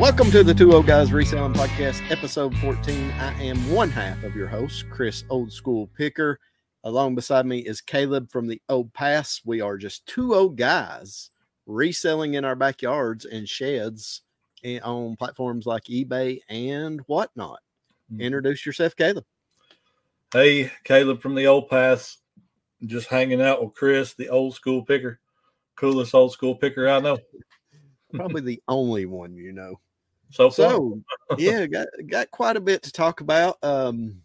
Welcome to the Two Old Guys Reselling Podcast, episode 14. I am one half of your host, Chris Old School Picker. Along beside me is Caleb from the Old Paths. We are just two old guys reselling in our backyards and sheds and on platforms like eBay and whatnot. Mhm. Introduce yourself, Caleb. Hey, Caleb from the Old Paths, just hanging out with Chris, the old school picker, coolest old school picker I know. Probably the only one you know. So far. So, yeah, got got quite a bit to talk about. Um,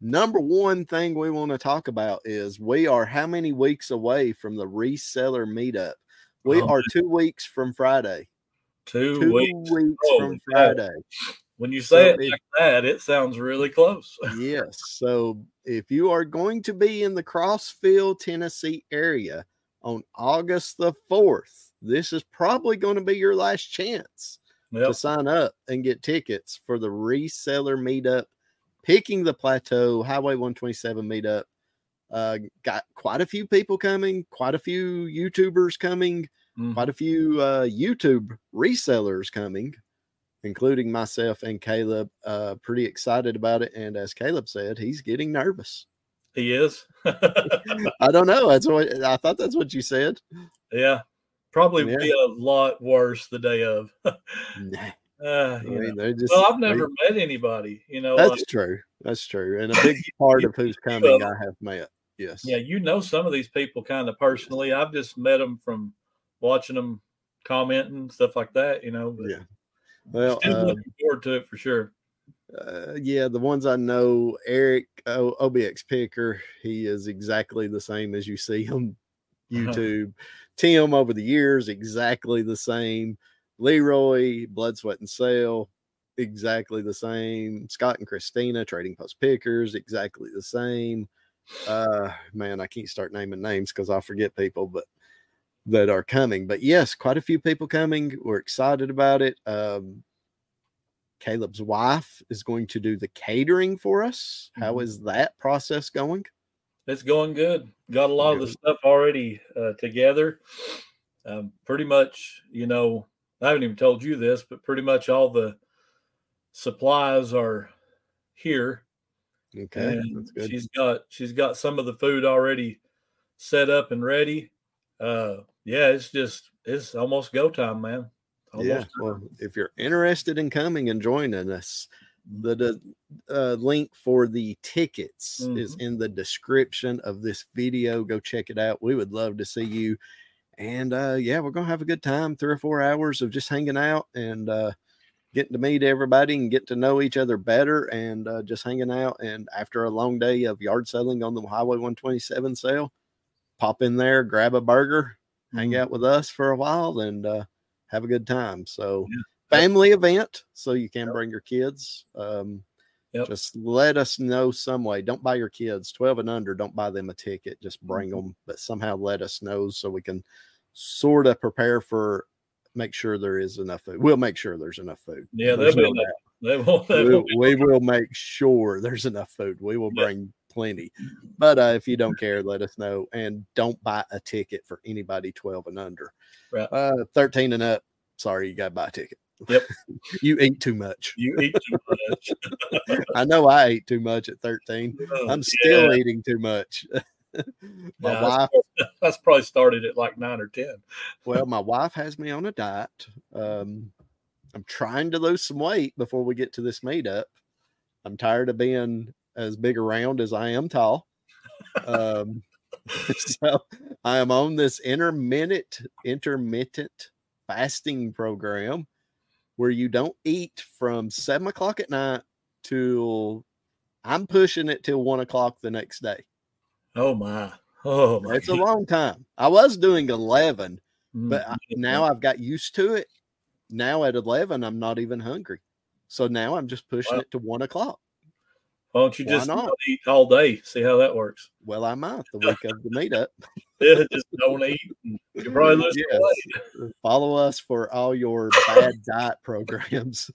number one thing we want to talk about is we are how many weeks away from the reseller meetup? We Oh, are two weeks from Friday. two, Two weeks. weeks from. Friday. When you say So it it- like that, it sounds really close. yes. So if you are going to be in the Crossville, Tennessee area on August the 4th, this is probably going to be your last chance Yep. to sign up and get tickets for the reseller meetup, picking the plateau highway 127 meetup. Uh, got quite a few people coming, quite a few YouTubers coming, Mhm. quite a few uh, YouTube resellers coming, including myself and Caleb. Uh, pretty excited about it. And as Caleb said, he's getting nervous. He is. I don't know. That's what I thought. That's what you said. yeah. Probably Yeah. be a lot worse the day of. uh, I mean, just, well, I've they- never met anybody, you know. That's like- true. That's true. And a big part of who's coming, uh, I have met. Yes. yeah, you know some of these people kind of personally. I've just met them from watching them commenting stuff like that, you know. But Yeah. Well, still uh, looking forward to it for sure. uh, yeah, the ones I know, Eric o- OBX Picker, he is exactly the same as you see him Uh-huh. YouTube. Tim over the years, exactly the same. Leroy, Blood, Sweat, and Sale, exactly the same. Scott and Christina, Trading Post Pickers, exactly the same. Uh, man, I can't start naming names because I'll forget people, but that are coming. But yes, quite a few people coming. We're excited about it. Um, Caleb's wife is going to do the catering for us. How Mhm. is that process going? It's going good. Got a lot of the stuff already uh, together. Um, pretty much, you know, I haven't even told you this, but pretty much all the supplies are here. Okay, and that's good. She's got she's got some of the food already set up and ready. Uh, yeah, it's just it's almost go time, man. Almost Yeah. go Well, if you're interested in coming and joining us, the, the uh, link for the tickets is Mhm. in the description of this video. Go check it out. We would love to see you. And uh, yeah, we're gonna have a good time. Three or four hours of just hanging out and uh, getting to meet everybody and get to know each other better and uh, just hanging out. And after a long day of yard selling on the Highway 127 sale, pop in there, grab a burger, hang Mhm. out with us for a while, and uh, have a good time. So, Yeah. Family event, so you can bring your kids. Um, Yep. Just let us know some way. Don't buy your kids 12 and under. Don't buy them a ticket. Just bring them, but somehow let us know so we can sort of prepare for. Make sure there is enough food. We'll make sure there's enough food. Yeah, There's there'll be no enough. They will. They we, will be we will make sure there's enough food. We will Yeah. bring plenty. But uh, if you don't care, let us know. And don't buy a ticket for anybody 12 and under. Right. Uh, 13 and up. Sorry, you got to buy a ticket. Yep. you eat too much. you eat too much. I know I ate too much at 13. Oh, I'm still yeah. eating too much. my Yeah, wife, that's, that's probably started at like nine or ten. well, my wife has me on a diet. Um, I'm trying to lose some weight before we get to this meetup. I'm tired of being as big around as I am tall. Um, so I am on this intermittent intermittent fasting program where you don't eat from seven o'clock at night till I'm pushing it till one o'clock the next day. Oh my! Oh my! It's a long time. I was doing 11, Mm, but I, now I've got used to it. Now at 11, I'm not even hungry. So now I'm just pushing Wow. it to one o'clock. Why don't you why just not? eat all day? See how that works. Well, I might the week of the meetup. Yeah, just don't eat. You probably lose Yes. Follow us for all your bad diet programs.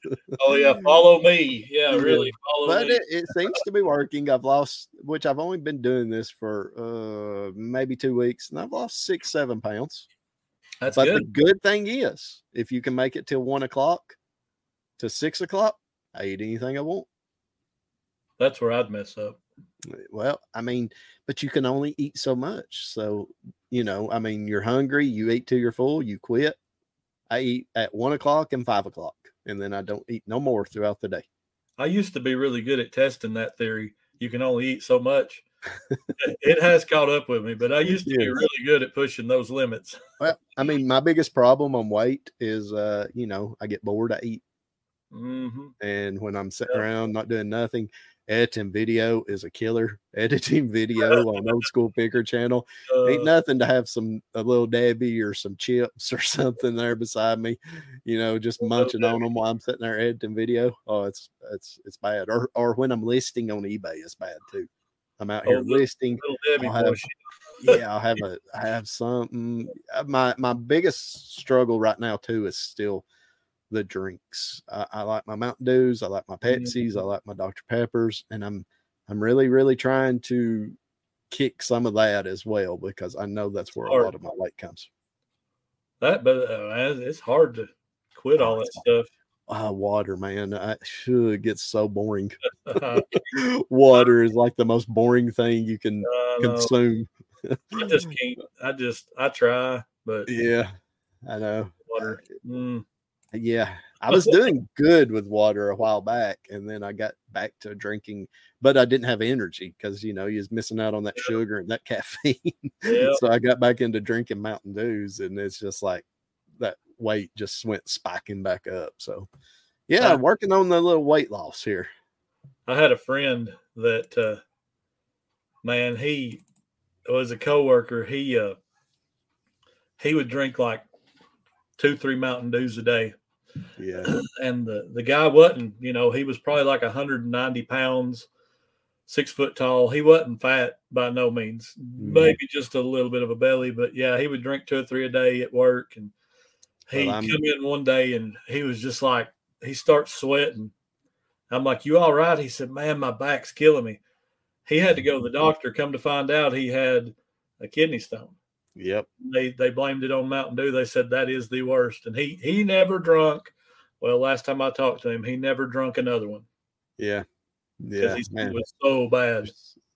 Oh yeah, follow me. Yeah, really follow but me. it, it seems to be working. I've lost, which I've only been doing this for uh maybe two weeks, and I've lost six, seven pounds. That's but good. the good thing is, if you can make it till one o'clock, to six o'clock, I eat anything I want. That's where I'd mess up. Well, I mean, but you can only eat so much. So, you know, I mean, you're hungry, you eat till you're full, you quit. I eat at one o'clock and five o'clock, and then I don't eat no more throughout the day. I used to be really good at testing that theory. You can only eat so much. it has caught up with me, but I used to be really good at pushing those limits. Well, I mean, my biggest problem on weight is, uh, you know, I get bored, I eat. hmm And when I'm sitting Yeah. around not doing nothing, editing video is a killer. Editing video on old school picker channel ain't Uh, nothing to have some a little Debbie or some chips or something there beside me, you know, just munching on them while I'm sitting there editing video. Oh, it's it's it's bad. Or or when I'm listing on eBay, it's bad too. I'm out here Oh, little- listing. little I'll have- Yeah, I'll have a I have something. uh, My my biggest struggle right now too is still the drinks. I, I like my Mountain Dews, I like my Pepsis, I Mhm. like my Dr. Peppers, and I'm I'm really really trying to kick some of that as well because I know that's where a lot of my weight comes. That, but uh, it's hard to quit all that stuff. Ah, water, man. I should get so boring. Water is like the most boring thing you can know. consume. I just can't. I just I try, but Yeah, I know. water. Mm, Yeah, I was doing good with water a while back, and then I got back to drinking, but I didn't have energy because you know you was missing out on that sugar and that caffeine. Yeah. so I got back into drinking Mountain Dews, and it's just like that weight just went spiking back up. So, yeah, Uh, working on the little weight loss here. I had a friend that uh man, he was a coworker. He uh he would drink like two, three Mountain Dews a day. Yeah, And the, the guy wasn't, you know, he was probably like 190 pounds, six foot tall. He wasn't fat by no means, mm-hmm. maybe just a little bit of a belly, but yeah, he would drink two or three a day at work. And he Well, come in one day and he was just like, he starts sweating. I'm like, you all right? He said, man, my back's killing me. He had to go to the doctor. Come to find out, he had a kidney stone. Yep. They they blamed it on Mountain Dew. They said that is the worst, and he he never drunk. Well, last time I talked to him, he never drunk another one Yeah, yeah, he said man. it was so bad.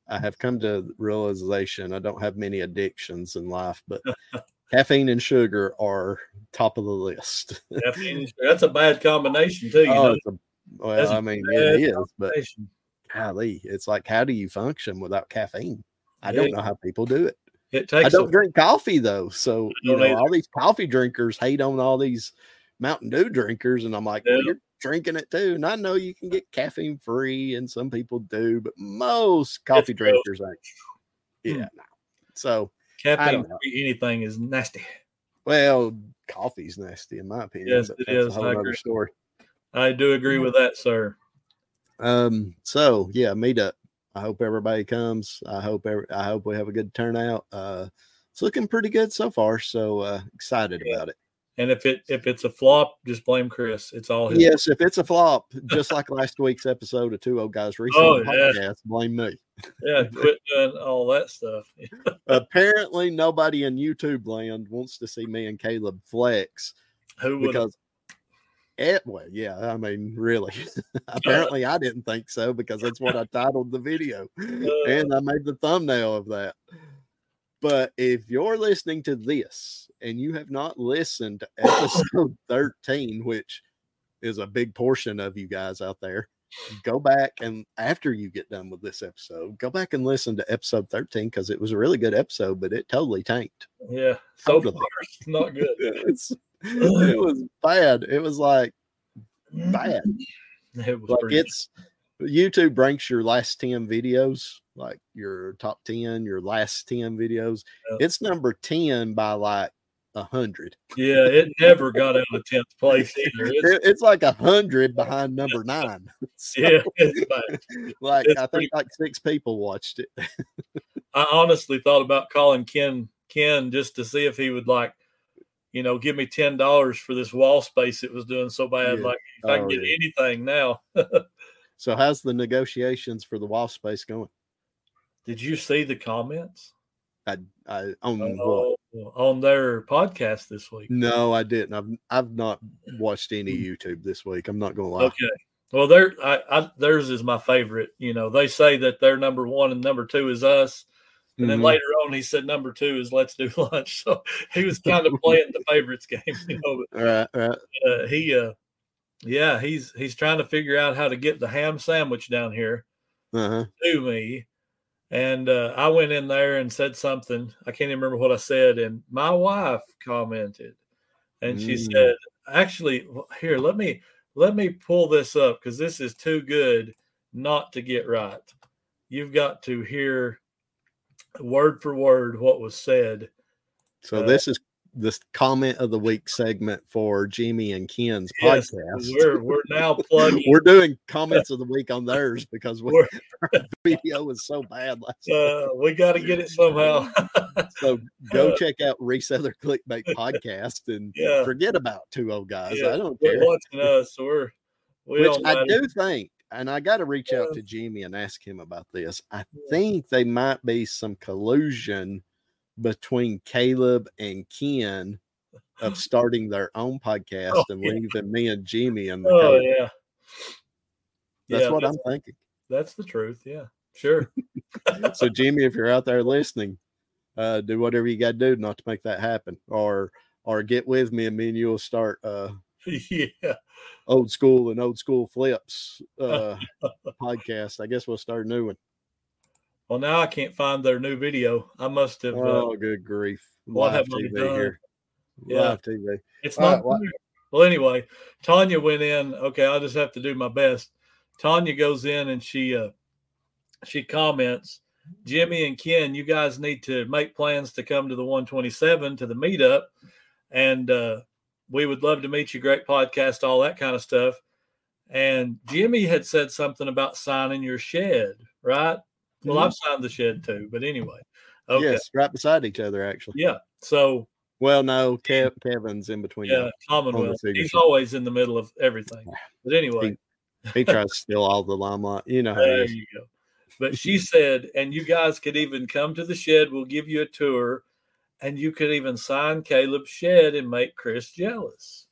I have come to realization I don't have many addictions in life, but caffeine and sugar are top of the list. Caffeine, that's a bad combination too. You oh, know, a, well, That's I mean, it is, but golly, it's like, how do you function without caffeine? I Yeah. don't know how people do it. It I don't a, drink coffee though, so you know either. all these coffee drinkers hate on all these Mountain Dew drinkers, and I'm like, well, you're drinking it too, and I know you can get caffeine free, and some people do, but most coffee gross. drinkers ain't. Hmm. Yeah, no. so caffeine free anything is nasty. well, coffee's nasty in my opinion. Yes, it that's is. a whole I other agree. story. I do agree with that, sir. Um, so yeah, meet up. I hope everybody comes. I hope every, I hope we have a good turnout. Uh, it's looking pretty good so far. So uh, excited Yeah. about it. And if it if it's a flop, just blame Chris. It's all his. Yes, if it's a flop, just like last week's episode of Two Old Guys Recent Oh, yeah. blame me. Yeah, quit doing all that stuff. Apparently, nobody in YouTube land wants to see me and Caleb flex Who would? because it, well, yeah, I mean, really. Uh-huh. Apparently, I didn't think so because that's what I titled the video uh. and I made the thumbnail of that. But if you're listening to this and you have not listened to episode 13, which is a big portion of you guys out there, go back and after you get done with this episode, go back and listen to episode 13 because it was a really good episode, but it totally tanked. Yeah, so Totally. far it's not good. It's, it was bad. It was like bad. Mm-hmm. It was like pretty. it's YouTube ranks your last 10 videos, like your top 10, your last 10 videos. Yeah. It's number 10 by like a hundred. Yeah, it never got out of tenth place either. It's, it's like a hundred behind number nine. So, yeah, it's bad. like it's I think like six people watched it. I honestly thought about calling Ken Ken just to see if he would like, you know, give me ten dollars for this wall space it was doing so bad. Yeah. Like if I can Oh, get yeah. anything now. So how's the negotiations for the wall space going? Did you see the comments? I I on Oh, on their podcast this week. No, I didn't. I've I've not watched any hmm. YouTube this week. I'm not gonna lie. Okay. Well, their I, I, theirs is my favorite. You know, they say that they're number one and number two is us. And then Mhm. later on, he said number two is let's do lunch. So he was kind of playing the favorites game, you know. Right, right. Uh, he, uh, yeah, he's he's trying to figure out how to get the ham sandwich down here Uh-huh. to me. And uh, I went in there and said something. I can't even remember what I said. And my wife commented, and she Mm. said, "Actually, here, let me let me pull this up because this is too good not to get right. You've got to hear word for word what was said." So Uh, this is this comment of the week segment for Jimmy and Ken's Yes, podcast. We're we're now plugging. We're doing comments of the week on theirs because we, We're- our video was so bad last uh, we got to get it somehow. So go check out Reseller Clickbait podcast and Yeah. forget about two old guys. Yeah, I don't care. watching us, we're we Which I do think, and I got to reach out to Jimmy and ask him about this. I think they might be some collusion between Caleb and Ken of starting their own podcast Oh, and yeah. leaving me and Jimmy in the Oh yeah, That's Yeah, what that's, I'm thinking. that's the truth. Yeah, sure. So, Jimmy, if you're out there listening, uh, do whatever you got to do not to make that happen, or or get with me and me and you'll start uh, yeah, old school and old school flips uh, podcast. I guess we'll start a new one. Well, now I can't find their new video. I must have. Uh, Oh, good grief! what Live have I TV done? here. Yeah. Live TV. it's all not. right. Well, anyway, Tanya went in. Okay, I'll just have to do my best. Tanya goes in and she uh she comments, Jimmy and Ken, you guys need to make plans to come to the 127 to the meetup, and uh, we would love to meet you. Great podcast, all that kind of stuff. And Jimmy had said something about signing your shed, right? Well, Mhm. I've signed the shed too, but anyway. Okay. Yes, right beside each other, actually. Yeah. So Well, no, Kev, Kevin's in between. yeah. Commonwealth. He's always in the middle of everything. But anyway, He tries to steal all the limelight. You know how there he is. you go. But she said, and you guys could even come to the shed. We'll give you a tour, and you could even sign Caleb shed and make Chris jealous.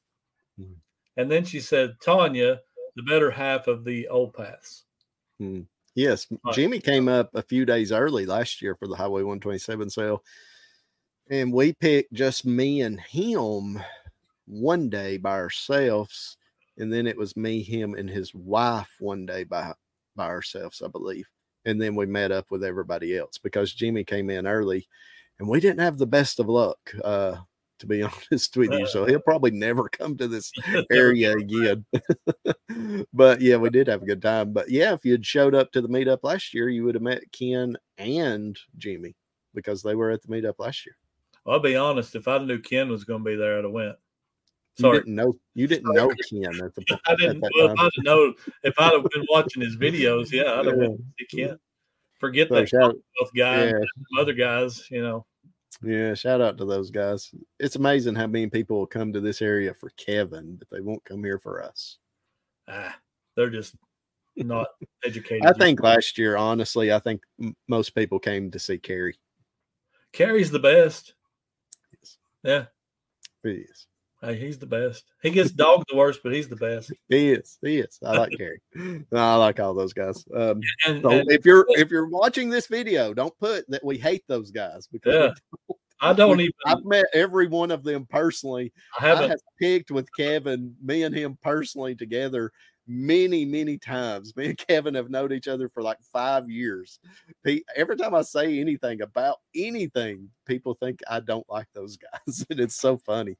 Hmm. And then she said, Tanya, the better half of the old paths. Yes, Right. Jimmy came up a few days early last year for the Highway 127 sale, and we picked just me and him one day by ourselves, and then it was me, him, and his wife one day by by ourselves, I believe, and then we met up with everybody else because Jimmy came in early, and we didn't have the best of luck. Uh, to be honest with you, so he'll probably never come to this area again. but yeah, we did have a good time. But yeah, if you'd showed up to the meetup last year, you would have met Ken and Jimmy because they were at the meetup last year. I'll be honest, if I knew Ken was going to be there, I'd have went. You Sorry. didn't know you didn't know Ken at the I didn't. Well, if. I'd have known, if I'd have been watching his videos, yeah, I'd have went to Ken. Forget So that shout, Commonwealth guy yeah, and other guys, you know. yeah, shout out to those guys. It's amazing how many people will come to this area for Kevin, but they won't come here for us. Ah, they're just not educated. I think last year, honestly, I think m- most people came to see Carrie. Carrie's the best. Yes. Yeah, He is. Hey, he's the best. He gets dogged the worst, but he's the best. He is. He is. I like Carrie. No, I like all those guys. Um, And, So and if you're if you're watching this video, don't put that we hate those guys because Yeah, I don't even. I've met every one of them personally. I I haven't. have picked with Kevin, me and him personally together many, many times. Me and Kevin have known each other for like five years. Pe- Every time I say anything about anything, people think I don't like those guys, and it's so funny.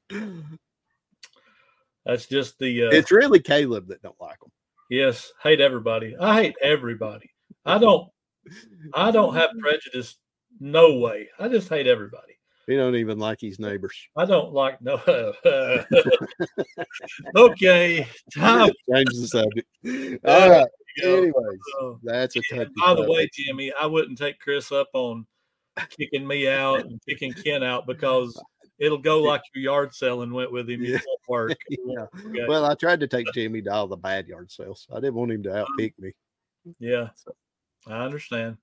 That's just the. Uh, It's really Caleb that don't like them. yes, hate everybody. I hate everybody. I don't. I don't have prejudice. No way. I just hate everybody. He don't even like his neighbors. I don't like no. okay, time. Change the subject. All right. Anyways, Uh, that's a touchy by the way. Jimmy, I wouldn't take Chris up on kicking me out and kicking Ken out because it'll go like your yard selling went with him. Yeah. Work. Yeah. won't work out. Well, I tried to take Jimmy to all the bad yard sales. I didn't want him to um, outpick me. yeah, I understand.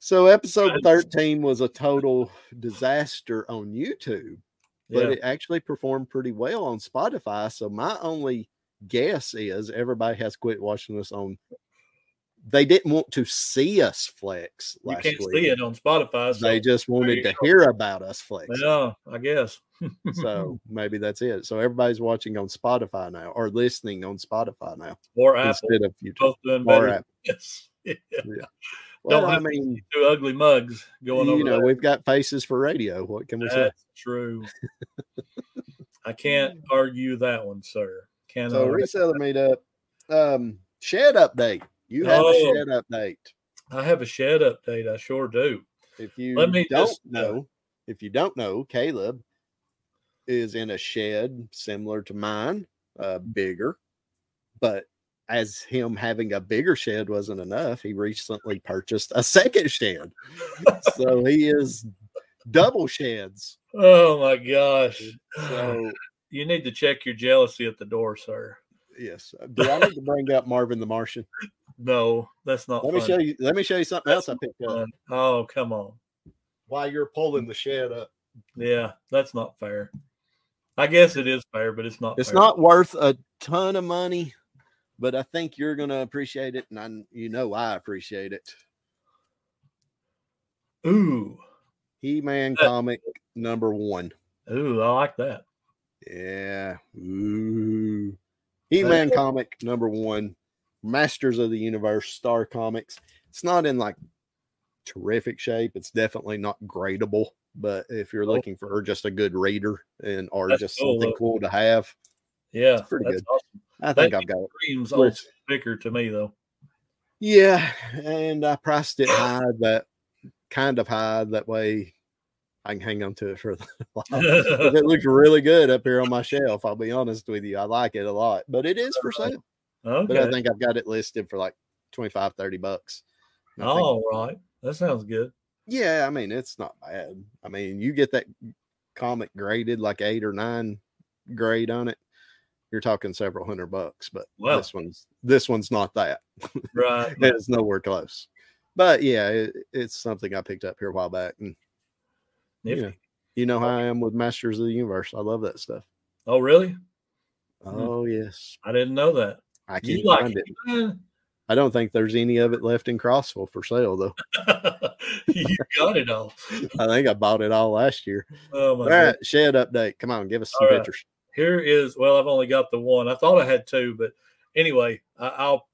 So episode 13 was a total disaster on YouTube, but Yeah. it actually performed pretty well on Spotify. So my only guess is everybody has quit watching us on. They didn't want to see us flex You last can't week. see it on Spotify. So They just wanted to hear about us flex. yeah, I guess. So maybe that's it. So everybody's watching on Spotify now or listening on Spotify now or Apple. instead of YouTube. Both doing Or. Apple. Yes. Yeah. Well, Don't I mean, Two ugly mugs going on. you know, there. we've got faces for radio. What can we say? That's true. I can't argue that one, sir. Can I? So reseller meetup, um, shed update. You have Oh. a shed update. I have a shed update. I sure do. If you Let me don't just, uh, know, if you don't know, Caleb is in a shed similar to mine, uh, bigger, but as him having a bigger shed wasn't enough, he recently purchased a second shed. so he is double sheds. Oh my gosh. So You need to check your jealousy at the door, sir. yes, do I need to bring up Marvin the Martian? No, that's not Let me show you. Let me show you something else I picked up Oh, come on. while you're pulling the shed up. Yeah, that's not fair. I guess it is fair, but it's not It's fair. not worth a ton of money, but I think you're gonna appreciate it, and I, you know I appreciate it. Ooh. He Man comic number one. Ooh, I like that. Yeah. Ooh. He Man comic number one. Masters of the Universe Star Comics. It's not in like terrific shape. It's definitely not gradable, but if you're Oh. looking for just a good reader and or That's just cool, something cool to have, Yeah, pretty that's good. awesome. I think That I've got it. Screams With- old sticker to me though. Yeah, and I priced it high, that kind of high. That way, I can hang on to it for a while. it looks really good up here on my shelf. I'll be honest with you, I like it a lot, but it is for uh, sale. But I think I've got it listed for like 25, 30 bucks. And I think- All right. That sounds good. yeah, I mean it's not bad. I mean, you get that comic graded like eight or nine grade on it. You're talking several hundred bucks, but Wow. this one's this one's not that. Right. it's nowhere close. But yeah, it, it's something I picked up here a while back, and Nifty. yeah. you know how I am with Masters of the Universe. I love that stuff. Oh, really? Hmm. Oh yes, I didn't know that. I You can't like find it. it? I don't think there's any of it left in Crossville for sale though. you got it all. I think I bought it all last year. Oh my All god. right, shed update. Come on, give us some right. pictures. Here is well, I've only got the one. I thought I had two, but anyway, I, I'll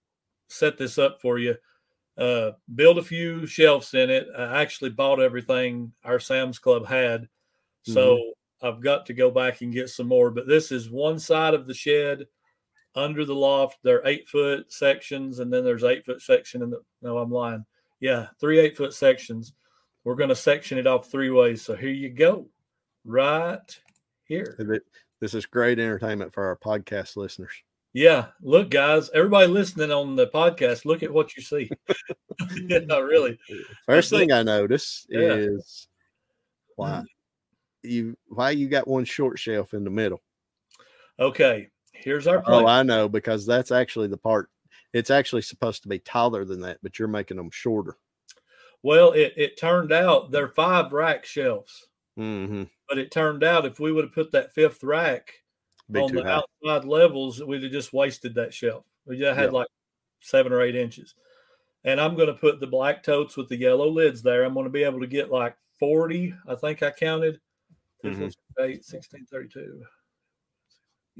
set this up for you. Uh, build a few shelves in it. I actually bought everything our Sam's Club had, so I've got to go back and get some more. But this is one side of the shed under the loft. They're eight foot sections, and then there's eight foot section. And the no, I'm lying. Yeah, three eight foot sections. We're going to section it off three ways. So here you go, right here. This is great entertainment for our podcast listeners. Yeah, look, guys, everybody listening on the podcast, look at what you see. yeah, really. First thing I notice Yeah. is why mm-hmm. you why you got one short shelf in the middle. Okay, here's our plan. Oh, I know because that's actually the part. It's actually supposed to be taller than that, but you're making them shorter. well, it, it turned out they're five rack shelves, Mm-hmm. but it turned out if we would have put that fifth rack Be on the high. outside levels, we'd have just wasted that shelf. We just had Yeah. like seven or eight inches. And I'm going to put the black totes with the yellow lids there. I'm going to be able to get like 40, I think I counted. Mhm. 8, 16, 32.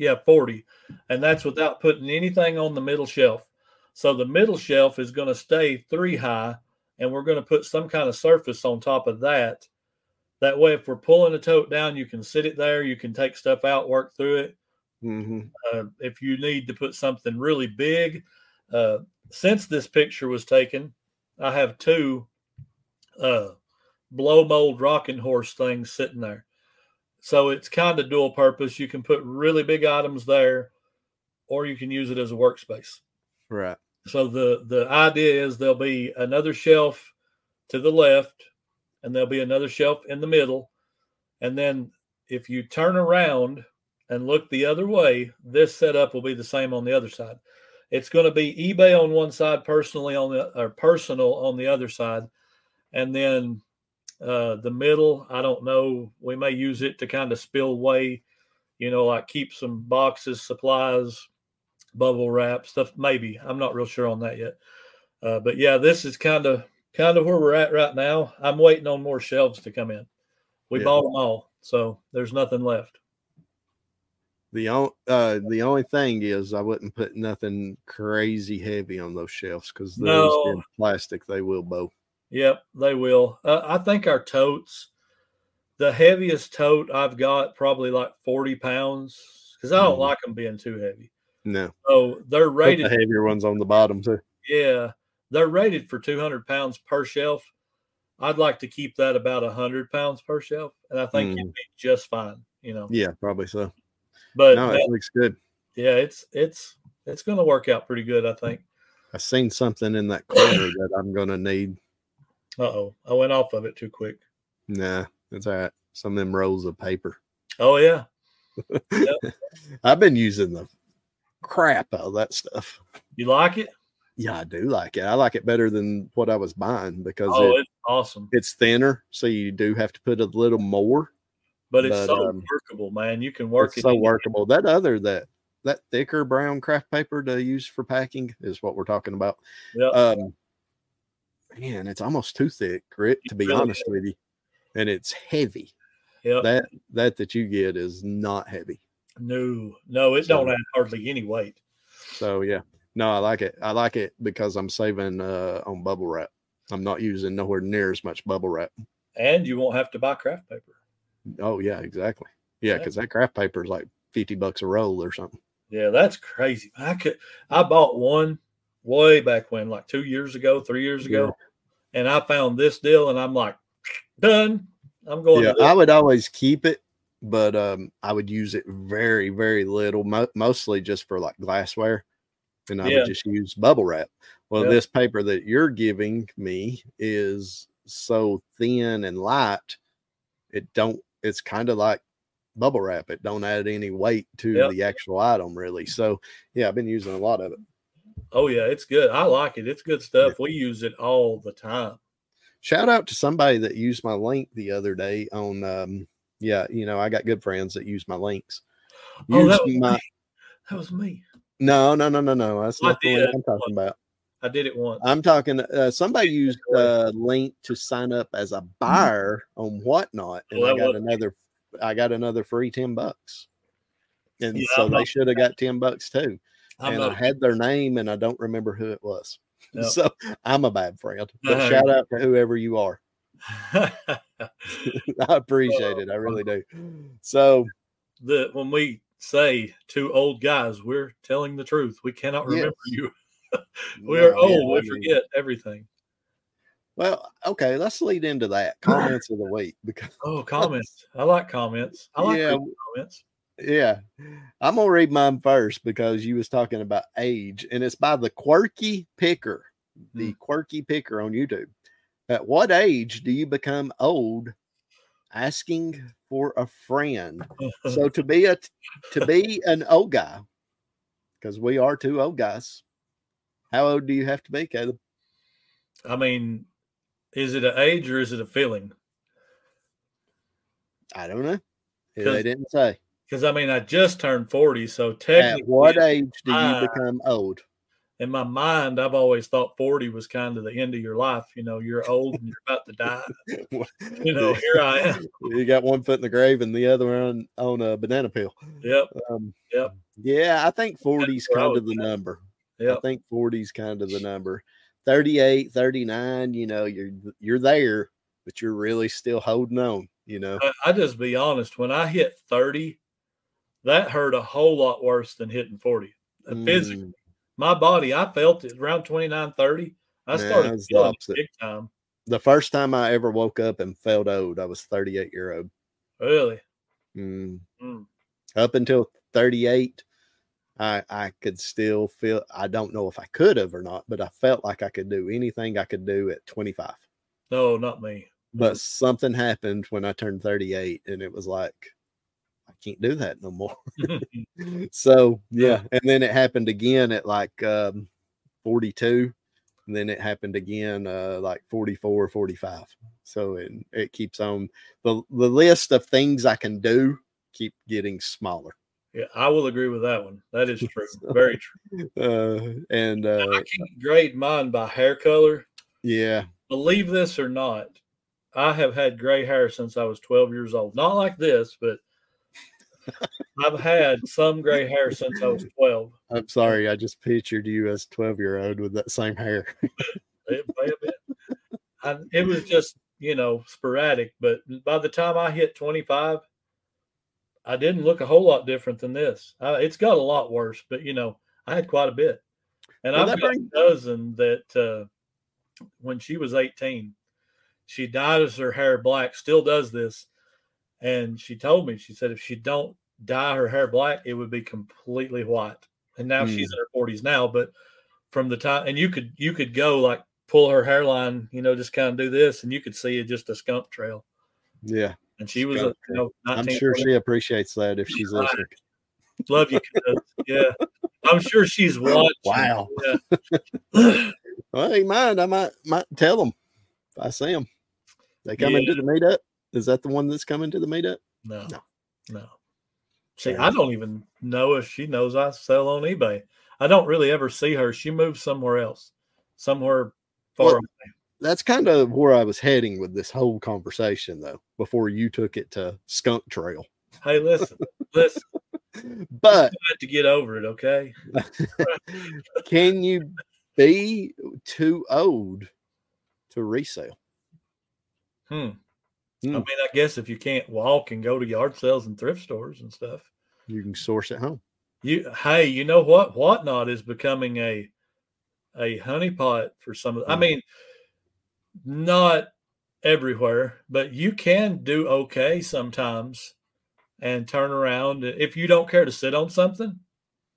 Yeah, 40. And that's without putting anything on the middle shelf. So the middle shelf is going to stay three high, and we're going to put some kind of surface on top of that. That way, if we're pulling a tote down, you can sit it there, you can take stuff out, work through it. Mhm. Uh, if you need to put something really big, uh, since this picture was taken, I have two uh, blow mold rocking horse things sitting there. So it's kind of dual purpose. You can put really big items there, or you can use it as a workspace. Right. So the the idea is there'll be another shelf to the left, and there'll be another shelf in the middle, and then if you turn around and look the other way, this setup will be the same on the other side. It's going to be eBay on one side, personally on the or personal on the other side, and then uh, the middle, I don't know. We may use it to kind of spill away, you know, like keep some boxes, supplies, bubble wrap stuff. Maybe I'm not real sure on that yet. Uh, but yeah, this is kind of kind of where we're at right now. I'm waiting on more shelves to come in. We Yeah. bought them all, so there's nothing left. The only uh, the only thing is I wouldn't put nothing crazy heavy on those shelves because those No. plastic they will bow. Yep, they will. Uh, I think our totes, the heaviest tote I've got probably like 40 pounds because I don't Mhm. like them being too heavy. No, So they're put rated. the heavier ones on the bottom too. Yeah, they're rated for 200 pounds per shelf. I'd like to keep that about 100 pounds per shelf, and I think you'd be just fine. You know, Yeah, probably so. but no, that- it looks good. yeah, it's it's it's going to work out pretty good. I think. I seen something in that corner that I'm gonna need. Uh oh, I went off of it too quick. Nah, that's all right. Some of them rolls of paper. Oh yeah, I've been using the crap out of that stuff. you like it? Yeah, I do like it. I like it better than what I was buying because Oh, it, it's awesome. it's thinner, so you do have to put a little more. But it's but, so um, workable, man. You can work it's it. so workable. That other that that thicker brown kraft paper to use for packing is what we're talking about. Yep. Um, man, it's almost too thick, Rick. To be really honest with you, and it's heavy. Yep. That that that you get is not heavy. no, no, it So- don't add hardly any weight. So yeah, no, I like it. I like it because I'm saving uh, on bubble wrap. I'm not using nowhere near as much bubble wrap. And you won't have to buy kraft paper. Oh yeah, exactly. Yeah, Yeah. because that kraft paper is like fifty bucks a roll or something. Yeah, that's crazy. I could I bought one way back when, like two years ago, three years ago, and I found this deal and I'm like, done. I'm going yeah, to. I would always keep it, but um, I would use it very, very little, mo- mostly just for like glassware, and I Yeah. would just use bubble wrap. Well, Yeah. this paper that you're giving me is so thin and light, it don't. It's kind of like bubble wrap. It don't add any weight to Yep. the actual item, really. So yeah, I've been using a lot of it. Oh yeah, it's good. I like it. It's good stuff. We use it all the time. Shout out to somebody that used my link the other day on. um Yeah, you know, I got good friends that use my links. Oh, that was my me. That was me. No, no, no, no, no. That's I not the did. I'm talking about. I did it once. I'm talking. Uh, somebody used a link to sign up as a buyer on whatnot, and Well, I got another. I got another free ten bucks, and Yeah, so they should have got ten bucks too. I'm and I had their name, and I don't remember who it was. Yep. So I'm a bad friend. But Uh-huh. shout out to whoever you are. I appreciate it. I really do. So the when we say two old guys, we're telling the truth. We cannot remember Yes. you. No, yeah, old. I we forget everything. Well, okay, let's lead into that comments of the week because Oh, comments. I like comments. I like Yeah. comments. Yeah, I'm gonna read mine first because you was talking about age, and it's by the Quirky Picker, mm. the Quirky Picker on YouTube. At what age do you become old? Asking for a friend. So to be a to be an old guy, because we are two old guys. How old do you have to be, Caleb? I mean, is it an age or is it a feeling? I don't know. They didn't say. Because I mean, I just turned 40, so technically, At what age do you I- become old? in my mind, I've always thought 40 was kind of the end of your life. You know, you're old and you're about to die. You know, here I am. you got one foot in the grave and the other one on a banana peel. Yep. Um, Yep. Yeah, I think 40 is kind of the number. I think 40 is kind of the number. 38, 39, you know, you're you're there, but you're really still holding on, you know. I, I just be honest. When I hit 30, that hurt a whole lot worse than hitting 40. Uh, Physically, Mm, my body, I felt it around 29, 30. I Nah, started feeling it big time. the first time I ever woke up and felt old, I was 38 year old. Really. Mm. Mm. Up until 38, I I could still feel I don't know if I could have or not, but I felt like I could do anything I could do at 25. No, not me. But something happened when I turned 38 and it was like can't do that no more. so yeah, and then it happened again at like um 42. and then it happened again uh, like 44 45 so it, it keeps on the, the list of things i can do keep getting smaller Yeah, I will agree with that one. That is true. Very true. uh, and uh, I can't grade mine by hair color. yeah Believe this or not, I have had gray hair since I was 12 years old. Not like this, but I've had some gray hair since I was 12. i'm sorry i just pictured you as 12 year old with that same hair It, may have been. I, it was just, you know, sporadic. But by the time I hit 25, I didn't look a whole lot different than this. Uh, it's got a lot worse, but, you know, I had quite a bit. And Well, I've got brings- a cousin that uh, when she was 18, she dyes her hair black, still does this. And she told me, she said, if she don't dye her hair black, it would be completely white. And now Hmm. she's in her 40s now, but from the time, and you could, you could go like pull her hairline, you know, just kind of do this, and you could see it just a skunk trail. yeah And she was, a, you know, i'm sure 20 she appreciates that if she's listening love you. Yeah. I'm sure she's watching. Wow. Yeah. well hey mind i might might tell them if i see them they to Yeah. the meetup is that the one that's coming to the meetup No, No. no. See, Fair I don't even know if she knows I sell on eBay. I don't really ever see her. She moves somewhere else, somewhere far Well, away. that's kind of where I was heading with this whole conversation, though, before you took it to Skunk Trail. Hey, listen, listen. But to get over it, okay? can you be too old to resell? Hmm. Hmm. I mean, I guess if you can't walk and go to yard sales and thrift stores and stuff, You can source at home. you hey, you know what? Whatnot is becoming a a honeypot for some of. I Mhm. mean, not everywhere, but you can do okay sometimes and turn around if you don't care to sit on something.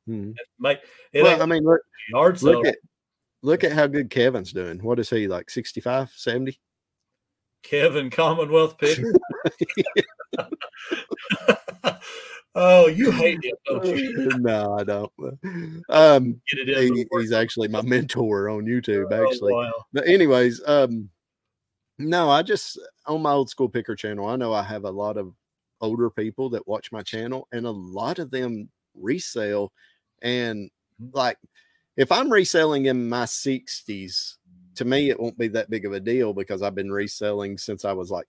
Mhm. Make it Well, I mean, look, yard sale. look at look at how good Kevin's doing. What is he like 65, 70? Kevin Commonwealth Picker. oh, you hate him, don't you? no, I don't. Um, Get it in. he, he's actually my mentor on YouTube, Oh, actually. wow. But anyways, um, no, I just on my old school picker channel, I know I have a lot of older people that watch my channel, and a lot of them resell. And Mhm. like, if I'm reselling in my 60s, to me, it won't be that big of a deal because I've been reselling since I was like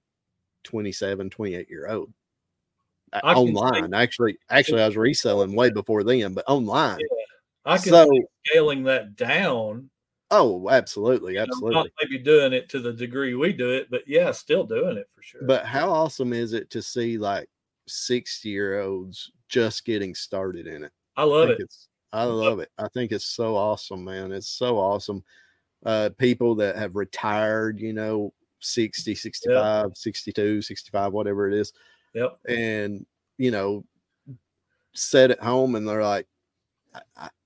27, 28 year old. I can see- online, actually, actually, I was reselling way before then, but online. I can so, see scaling that down. oh, absolutely, absolutely. not maybe doing it to the degree we do it, but yeah, still doing it for sure. But how awesome is it to see like 60 year olds just getting started in it? I I love think it. it's I love it. I think it's so awesome, man. It's so awesome. Uh people that have retired, you know, 60, 65, 62, 65, whatever it is, Yep. and you know, sit at home and they're like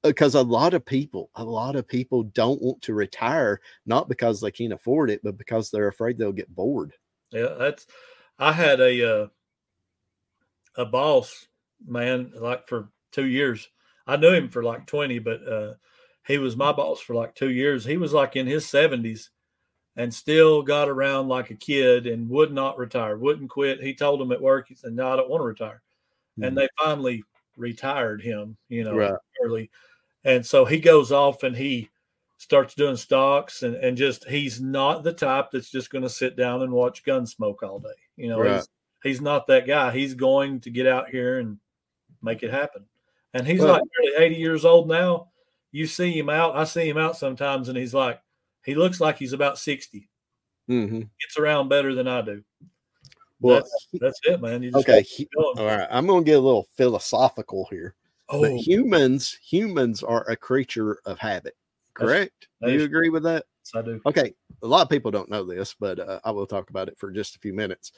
because a lot of people, a lot of people don't want to retire, not because they can't afford it, but because they're afraid they'll get bored. Yeah, that's. I had a uh, a boss man like for two years. I knew him for like twenty, but uh, he was my boss for like two years. He was like in his seventies, and still got around like a kid and would not retire, wouldn't quit. He told him at work, he said, "No, I don't want to retire," and mm-hmm. they finally retired him. You know, Right. early, and so he goes off and he starts doing stocks and, and just he's not the type that's just going to sit down and watch Gunsmoke all day. You know, Right. he's, he's not that guy. He's going to get out here and make it happen. And he's Well- like nearly 80 years old now. You see him out. I see him out sometimes and he's like, he looks like he's about 60. hmm Gets around better than I do. Well, that's, that's it, man. You just okay. All right. I'm going to get a little philosophical here. Oh, But humans, humans are a creature of habit. Correct? Do you agree with that? yes, I do. Okay. A lot of people don't know this, but uh, I will talk about it for just a few minutes.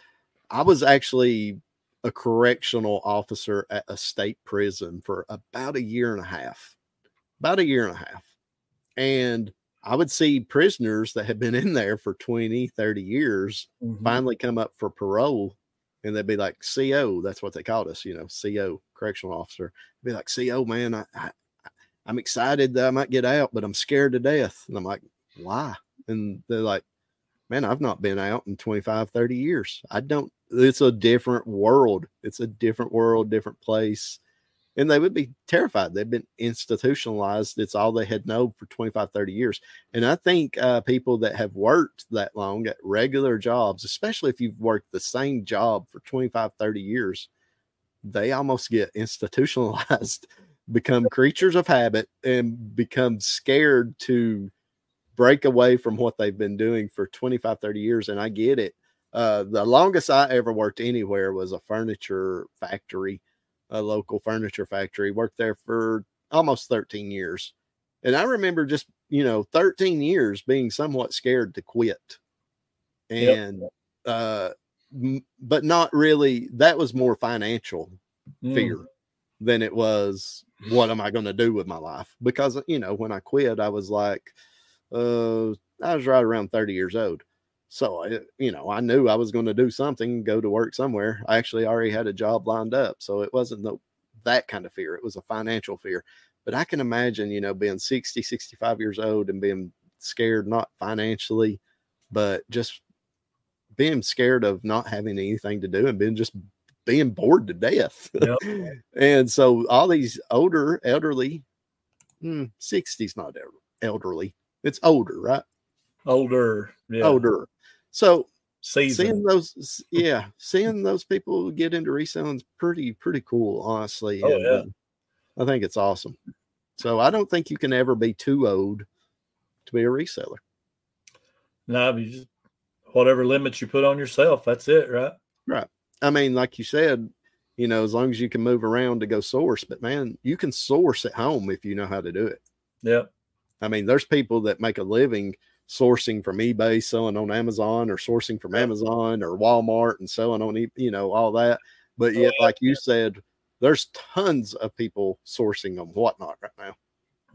I was actually a correctional officer at a state prison for about a year and a half. About a year and a half. And I would see prisoners that had been in there for 20, 30 years Mhm. finally come up for parole and they'd be like co that's what they called us you know co correctional officer be like co man I, I i'm excited that i might get out but i'm scared to death and i'm like why? And they're like, man, I've not been out in 25, 30 years. I don't, it's a different world. It's a different world, different place. And they would be terrified. They've been institutionalized. It's all they had known for 25, 30 years. And I think uh, people that have worked that long at regular jobs, especially if you've worked the same job for 25, 30 years, they almost get institutionalized, become creatures of habit, and become scared to break away from what they've been doing for 25, 30 years. And I get it. Uh, the longest I ever worked anywhere was a furniture factory, a local furniture factory. Worked there for almost 13 years. And I remember just, you know, 13 years being somewhat scared to quit. And, yep. uh, but not really. That was more financial mm. fear than it was what am I going to do with my life? Because you know, when I quit, I was like, uh, I was right around 30 years old. So I, you know, I knew I was going to do something, go to work somewhere. I actually already had a job lined up, so it wasn't the, that kind of fear. It was a financial fear. But I can imagine, you know, being 60, 65 years old and being scared not financially, but just being scared of not having anything to do and being just being bored to death. Yep. and so all these older, elderly, hmm, 60s not elderly, it's older, right? Older, yeah. older. So Season. seeing those, yeah, seeing those people get into reselling is pretty, pretty cool, honestly. Oh, and, yeah. Uh, I think it's awesome. So I don't think you can ever be too old to be a reseller. No, you just whatever limits you put on yourself. That's it, right? Right. I mean, like you said, you know, as long as you can move around to go source, but man, you can source at home if you know how to do it. Yeah. I mean, there's people that make a living sourcing from eBay, selling on Amazon, or sourcing from Amazon or Walmart and selling on, you know, all that. But yet, like you said, there's tons of people sourcing on whatnot right now.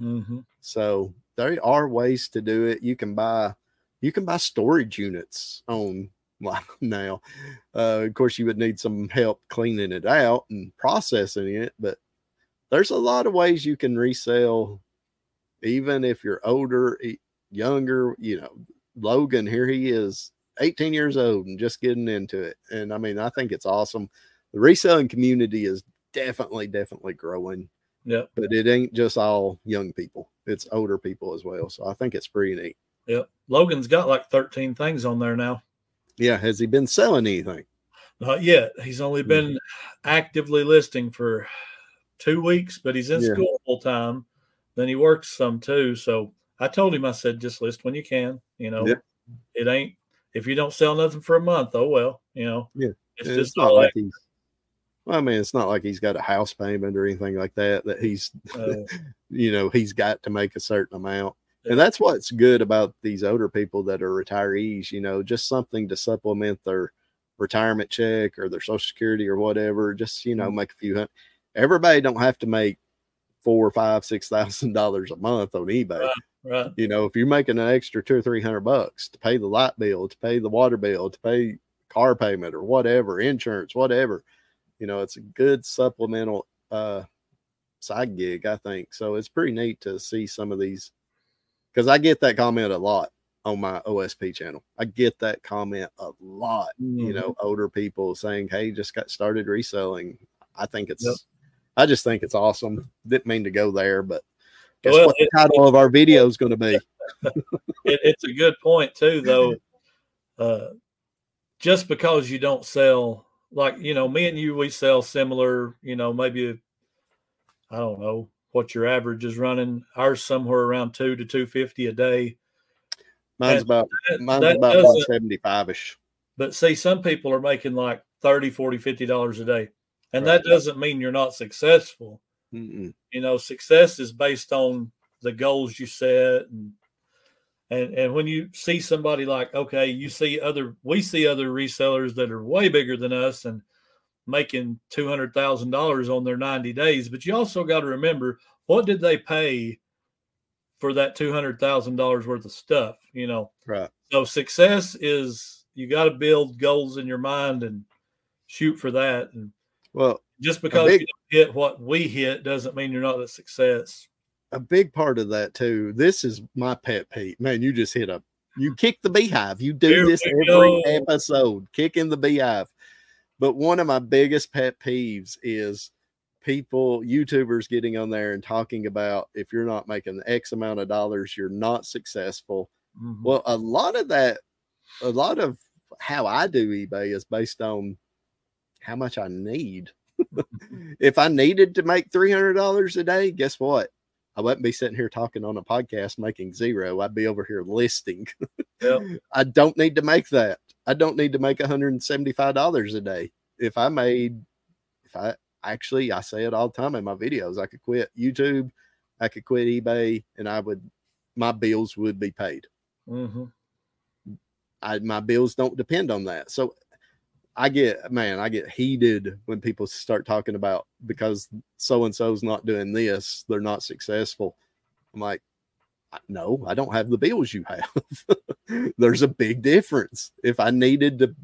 Mm-hmm. So there are ways to do it. You can buy you can buy storage units on now. Uh, of course, you would need some help cleaning it out and processing it, but there's a lot of ways you can resell, even if you're older, younger. You know, Logan here he is, 18 years old and just getting into it, and I mean, I think it's awesome. The reselling community is definitely, definitely growing. Yeah, but it ain't just all young people; it's older people as well. So I think it's pretty neat. Yep. Logan's got like 13 things on there now. Yeah. Has he been selling anything? Not yet. He's only hmm. been mm-hmm. actively listing for two weeks, but he's in yeah. school full time. Then he works some too. So I told him, I said, just list when you can. You know, yeah. it ain't, if you don't sell nothing for a month, oh well, you know. Yeah. It's, it's just not like he's, well, I mean, it's not like he's got a house payment or anything like that, that he's, uh, you know, he's got to make a certain amount and that's what's good about these older people that are retirees you know just something to supplement their retirement check or their social security or whatever just you know mm-hmm. make a few hundred everybody don't have to make four or five six thousand dollars a month on ebay right, right. you know if you're making an extra two or three hundred bucks to pay the light bill to pay the water bill to pay car payment or whatever insurance whatever you know it's a good supplemental uh side gig i think so it's pretty neat to see some of these because I get that comment a lot on my OSP channel. I get that comment a lot. Mm-hmm. You know, older people saying, "Hey, just got started reselling." I think it's, yep. I just think it's awesome. Didn't mean to go there, but well, what the title of our video is going to be. it, it's a good point too, though. Uh, just because you don't sell, like you know, me and you, we sell similar. You know, maybe I don't know what your average is running. Ours somewhere around two to two fifty a day. Mine's and about that, mine's that about seventy five ish. But see, some people are making like 30 40 50 dollars a day and right. that doesn't mean you're not successful Mm-mm. you know success is based on the goals you set and and and when you see somebody like okay you see other we see other resellers that are way bigger than us and making $200,000 on their 90 days. But you also got to remember what did they pay for that $200,000 worth of stuff, you know? Right. So success is you got to build goals in your mind and shoot for that. And well, just because big, you hit what we hit doesn't mean you're not a success. a big part of that too. This is my pet peeve. Man, you just hit a you kick the beehive. You do Here this every go. episode, kicking the beehive. But one of my biggest pet peeves is people, YouTubers getting on there and talking about if you're not making X amount of dollars, you're not successful. Mhm. Well, a lot of that, a lot of how I do eBay is based on how much I need. If I needed to make $300 a day, guess what? I wouldn't be sitting here talking on a podcast making zero. I'd be over here listing. Yep. I don't need to make that. I don't need to make $175 a day. If I made, if I actually, I say it all the time in my videos, I could quit YouTube, I could quit eBay, and I would, my bills would be paid. Mhm. I my bills don't depend on that. So I get man, I get heated when people start talking about because so and so's not doing this, they're not successful. I'm like, no, I don't have the bills you have. There's a big difference. If I needed to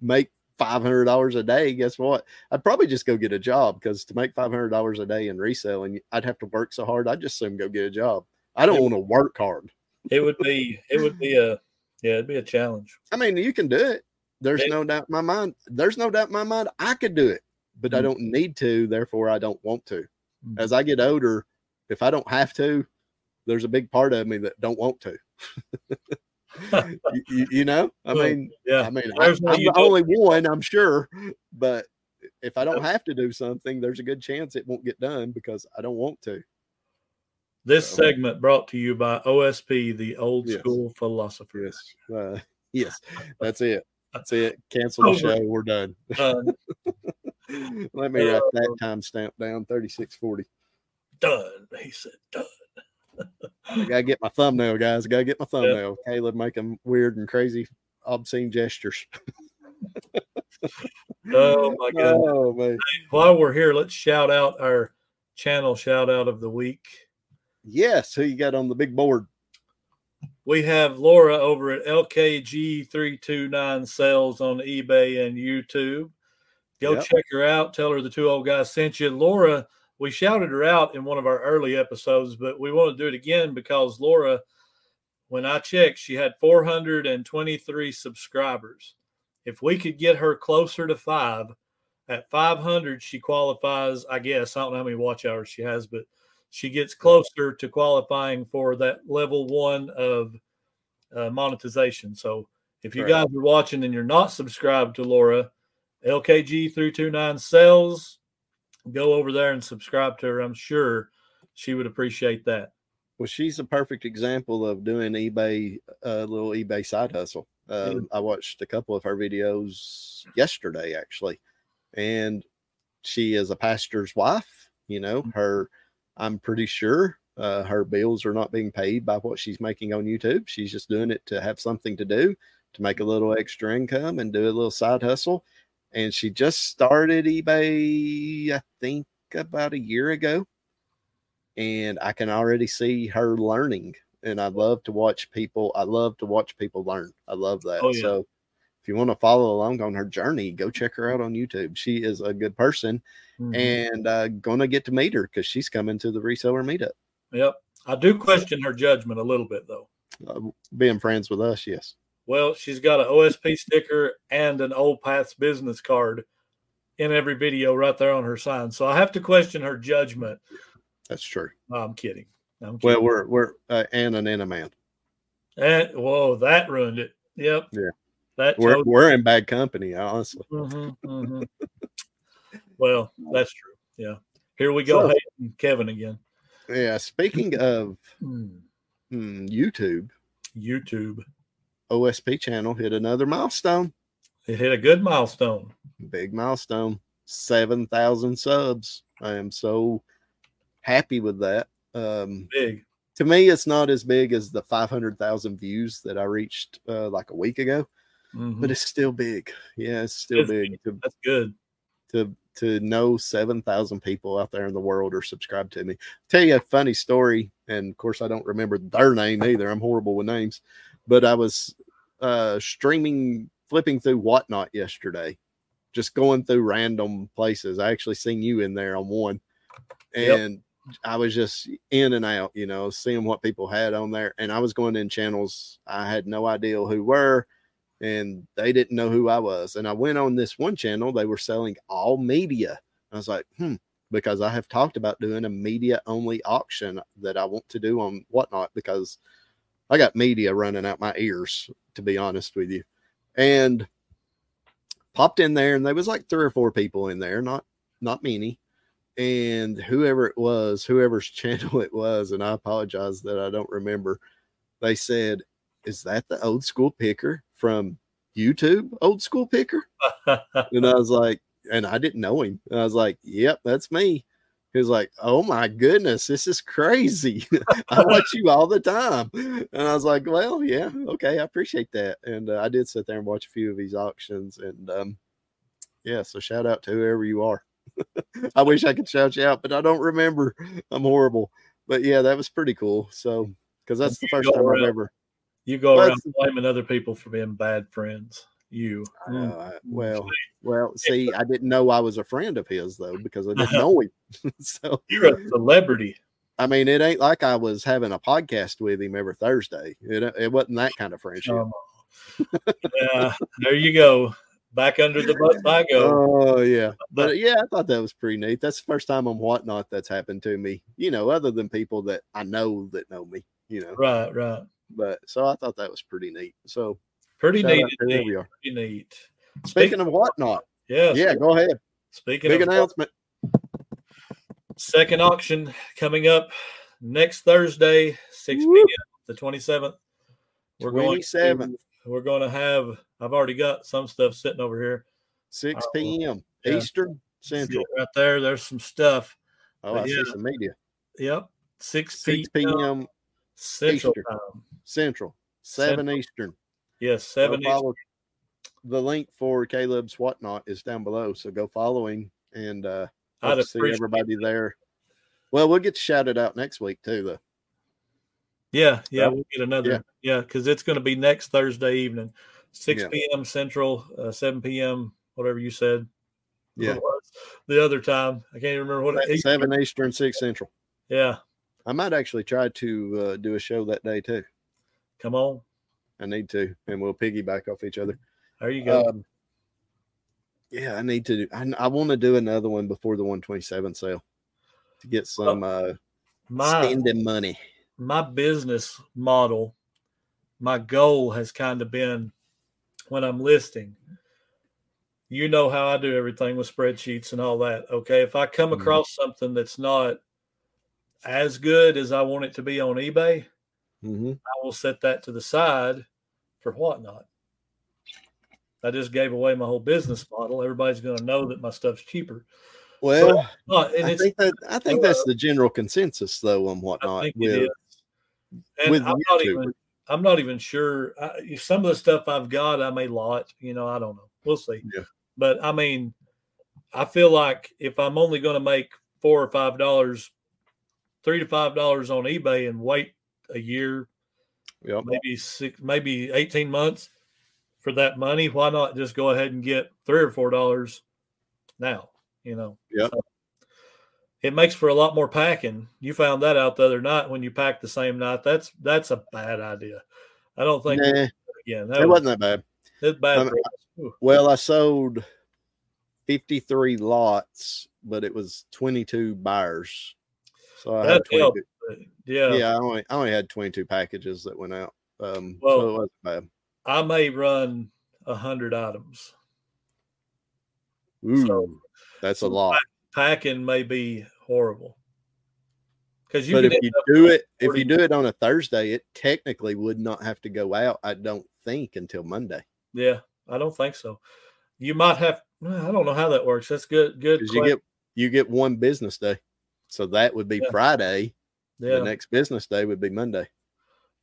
make five hundred dollars a day, guess what? I'd probably just go get a job because to make five hundred dollars a day in reselling, I'd have to work so hard. I'd just soon go get a job. I don't want to work hard. It would be it would be a yeah, it'd be a challenge. I mean, you can do it. There's no doubt in my mind. There's no doubt in my mind I could do it, but I Mhm. don't need to. Therefore, I don't want to. Mhm. As I get older, if I don't have to, there's a big part of me that don't want to. you, you- know, I mean, Yeah. I mean, I, am the only one, I'm sure, but if I don't have to do something, there's a good chance it won't get done because I don't want to. This So- segment brought to you by OSP, the old Yes. school philosopher. Yes, uh, yes, that's it. That's it. Cancel the show. We're done. Done. Let me write that Uh, timestamp down. Thirty-six forty. done. He said done. I gotta get my thumbnail, guys. I gotta get my thumbnail. Caleb making weird and crazy, obscene gestures. Oh my god. Oh man. While we're here, let's shout out our channel shout out of the week. Yes, who you got on the big board? We have Laura over at LKG329 Sells on eBay and YouTube. Go Yep. check her out. Tell her the two old guys sent you. Laura, we shouted her out in one of our early episodes, but we want to do it again because Laura, when I checked, she had 423 subscribers. If we could get her closer to five, at 500, she qualifies, I guess. I don't know how many watch hours she has, but she gets closer to qualifying for that level one of uh, monetization. So if you Correct. guys are watching and you're not subscribed to Laura, LKG 329 Sells, go over there and subscribe to her. I'm sure she would appreciate that. Well, she's a perfect example of doing eBay, a little eBay side hustle. Uh, I watched a couple of her videos yesterday, actually, and she is a pastor's wife. You know, Mhm. her, I'm pretty sure uh, her bills are not being paid by what she's making on YouTube. She's just doing it to have something to do, to make a little extra income and do a little side hustle. And she just started eBay, I think, about a year ago and I can already see her learning. And I love to watch people. I love to watch people learn. I love that. Oh, yeah. So if you want to follow along on her journey, go check her out on YouTube. She is a good person Mhm. and uh, gonna get to meet her because she's coming to the reseller meetup. Yep. I do question her judgment a little bit, though. Uh, being friends with us, yes. Well, she's got an OSP sticker and an Old Paths business card in every video right there on her sign. So I have to question her judgment. That's true. No, I'm kidding. I'm Well, we're we're uh, and an and a man. And, whoa, that ruined it. Yep. Yeah. That We're totally- we're in bad company, honestly. Mhm, mhm. well, that's true. Yeah. Here we go, So- hating Kevin again. Yeah. Speaking of Hmm. hmm, YouTube, YouTube. OSP channel hit another milestone. It hit a good milestone. big milestone 7000 subs i am so happy with that um Big. to me it's not as big as the 500000 views that i reached uh, like a week ago Mhm. but it's still big yeah it's still It's big to, That's good. to to know 7000 people out there in the world are subscribed to me tell you a funny story and of course i don't remember their name either i'm horrible with names but i was uh streaming flipping through whatnot yesterday just going through random places i actually seen you in there on one Yep. and I was just in and out, you know, seeing what people had on there. And I was going in channels I had no idea who were, and they didn't know who I was. And I went on this one channel, they were selling all media. I was like, hmm, because I have talked about doing a media only auction that I want to do on whatnot because I got media running out my ears, to be honest with you. And popped in there, and there was like three or four people in there, not not many and whoever it was, whoever's channel it was, and I apologize that I don't remember, they said, Is that the old school picker from YouTube, old school picker? and I was like, and I didn't know him. And I was like, Yep, that's me. He was like, Oh my goodness, this is crazy. I watch you all the time. And I was like, Well, yeah, okay, I appreciate that. And uh, I did sit there and watch a few of these auctions. And um, yeah, so shout out to whoever you are. I wish I could shout you out, but I don't remember. I'm horrible. But yeah, that was pretty cool. So, because that's the first time I've ever. You go around blaming other people for being bad friends. You. Uh, well, well, see, I didn't know I was a friend of his though because I didn't know him. so you're a celebrity. I mean, it ain't like I was having a podcast with him every Thursday. It, it wasn't that kind of friendship. Um, yeah, there you go back under the bus I go. Oh yeah, but yeah, I thought that was pretty neat. That's the first time on whatnot that's happened to me. You know, other than people that I know that know me. You know, right, right. But so I thought that was pretty neat. So pretty neat. There we are. Pretty neat. Speaking, speaking of whatnot, yeah, yeah, go ahead. Speaking big announcement. Second auction coming up next Thursday, 6 p.m. the 27th. We're 27th. going to we're going to have, I've already got some stuff sitting over here. 6 p.m. Uh, yeah. Eastern Central. Right there. There's some stuff. Oh, but I yeah. see some media. Yep. 6, 6 p.m. Central Eastern. time. Central. 7 Central. Eastern. Yes, 7 Eastern. The link for Caleb's whatnot is down below. So go follow him and uh I'd see everybody there. Well, we'll get shouted out next week too, though. Yeah, yeah, we'll get another. Yeah, because yeah, it's going to be next Thursday evening, 6 yeah. p.m. Central, uh, 7 p.m. whatever you said. Yeah. The other time, I can't even remember what it, seven Eastern, six Central. Yeah. I might actually try to uh, do a show that day too. Come on. I need to, and we'll piggyback off each other. There you go. Um, yeah, I need to. I, I want to do another one before the 127 sale to get some uh, my, spending money my business model, my goal has kind of been when I'm listing, you know how I do everything with spreadsheets and all that. Okay. If I come mm-hmm. across mm-hmm. something that's not as good as I want it to be on eBay, mm-hmm. I will set that to the side for whatnot. I just gave away my whole business model. Everybody's going to know that my stuff's cheaper. Well, but, I think that I think that's the general consensus, though, on whatnot. With, and with I'm not even I'm not even sure. I, some of the stuff I've got, I may lot. You know, I don't know. We'll see. Yeah. But I mean, I feel like if I'm only going to make four or five dollars, three to five dollars on eBay and wait a year, yep. maybe six, maybe eighteen months for that money, why not just go ahead and get three or four dollars now? You know. Yeah. So, it makes for a lot more packing. You found that out the other night when you packed the same night. That's that's a bad idea. I don't think nah, again. That it was, not that bad. It's bad. Um, well, I sold 53 lots, but it was 22 buyers. So I that had 22, yeah. Yeah, I only I only had 22 packages that went out. Um well, so it wasn't bad. I may run a hundred items. Ooh, so, that's a lot. Packing may be horrible. Because you, but if you do it, if you do it on a Thursday, it technically would not have to go out. I don't think until Monday. Yeah, I don't think so. You might have. I don't know how that works. That's good. Good. You get you get one business day, so that would be yeah. Friday. Yeah. The next business day would be Monday.